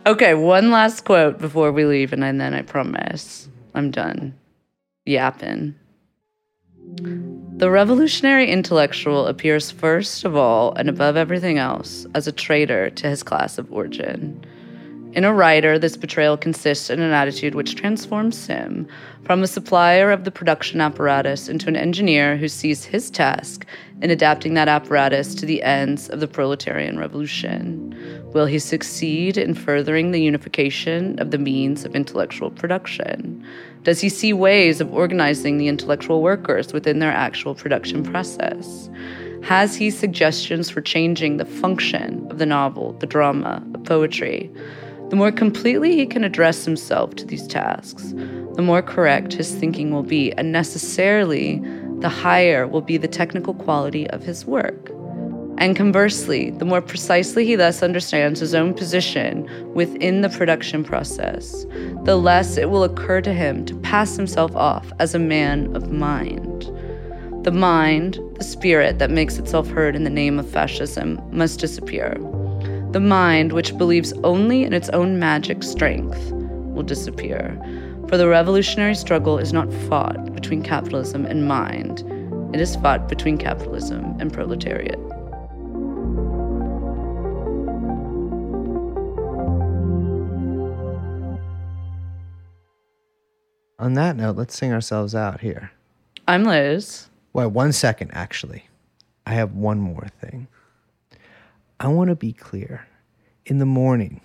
okay one last quote before we leave and then i promise i'm done yapping The revolutionary intellectual appears first of all and above everything else as a traitor to his class of origin. In a writer, this betrayal consists in an attitude which transforms him from a supplier of the production apparatus into an engineer who sees his task in adapting that apparatus to the ends of the proletarian revolution. Will he succeed in furthering the unification of the means of intellectual production? Does he see ways of organizing the intellectual workers within their actual production process? Has he suggestions for changing the function of the novel, the drama, the poetry? The more completely he can address himself to these tasks, the more correct his thinking will be, and necessarily, the higher will be the technical quality of his work. And conversely, the more precisely he thus understands his own position within the production process, the less it will occur to him to pass himself off as a man of mind. The mind, the spirit that makes itself heard in the name of fascism, must disappear. The mind, which believes only in its own magic strength, will disappear. For the revolutionary struggle is not fought between capitalism and mind, it is fought between capitalism and proletariat. On that note, let's sing ourselves out here. I'm Liz. Well, one second, actually. I have one more thing. I want to be clear. In the morning,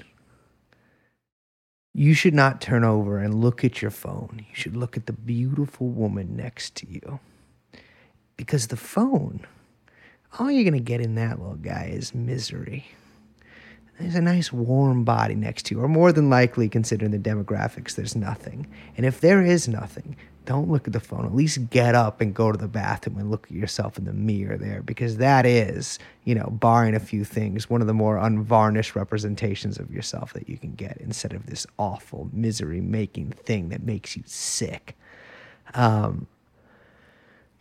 you should not turn over and look at your phone. You should look at the beautiful woman next to you. Because the phone, all you're going to get in that little guy is misery. there's a nice warm body next to you, or more than likely, considering the demographics, there's nothing. And if there is nothing, don't look at the phone. At least get up and go to the bathroom and look at yourself in the mirror there, because that is, you know, barring a few things, one of the more unvarnished representations of yourself that you can get instead of this awful misery making thing that makes you sick. Um,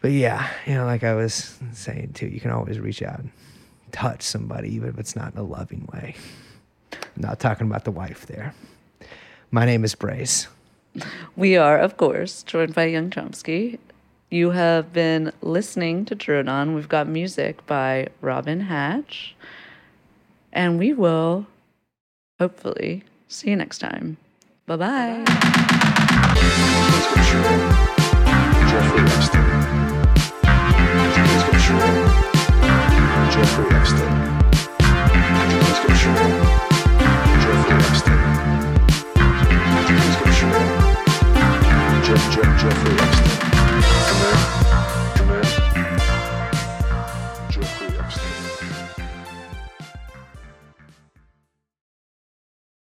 but yeah, you know, like I was saying too, you can always reach out and touch somebody, even if it's not in a loving way. I'm not talking about the wife there. My name is Brace. We are, of course, joined by Young Chomsky. You have been listening to TrueAnon. We've got music by Robin Hatch. And we will hopefully see you next time. Bye bye. Jeffrey Epstein. Jeffrey Epstein. Jeff, Jeff, Jeff,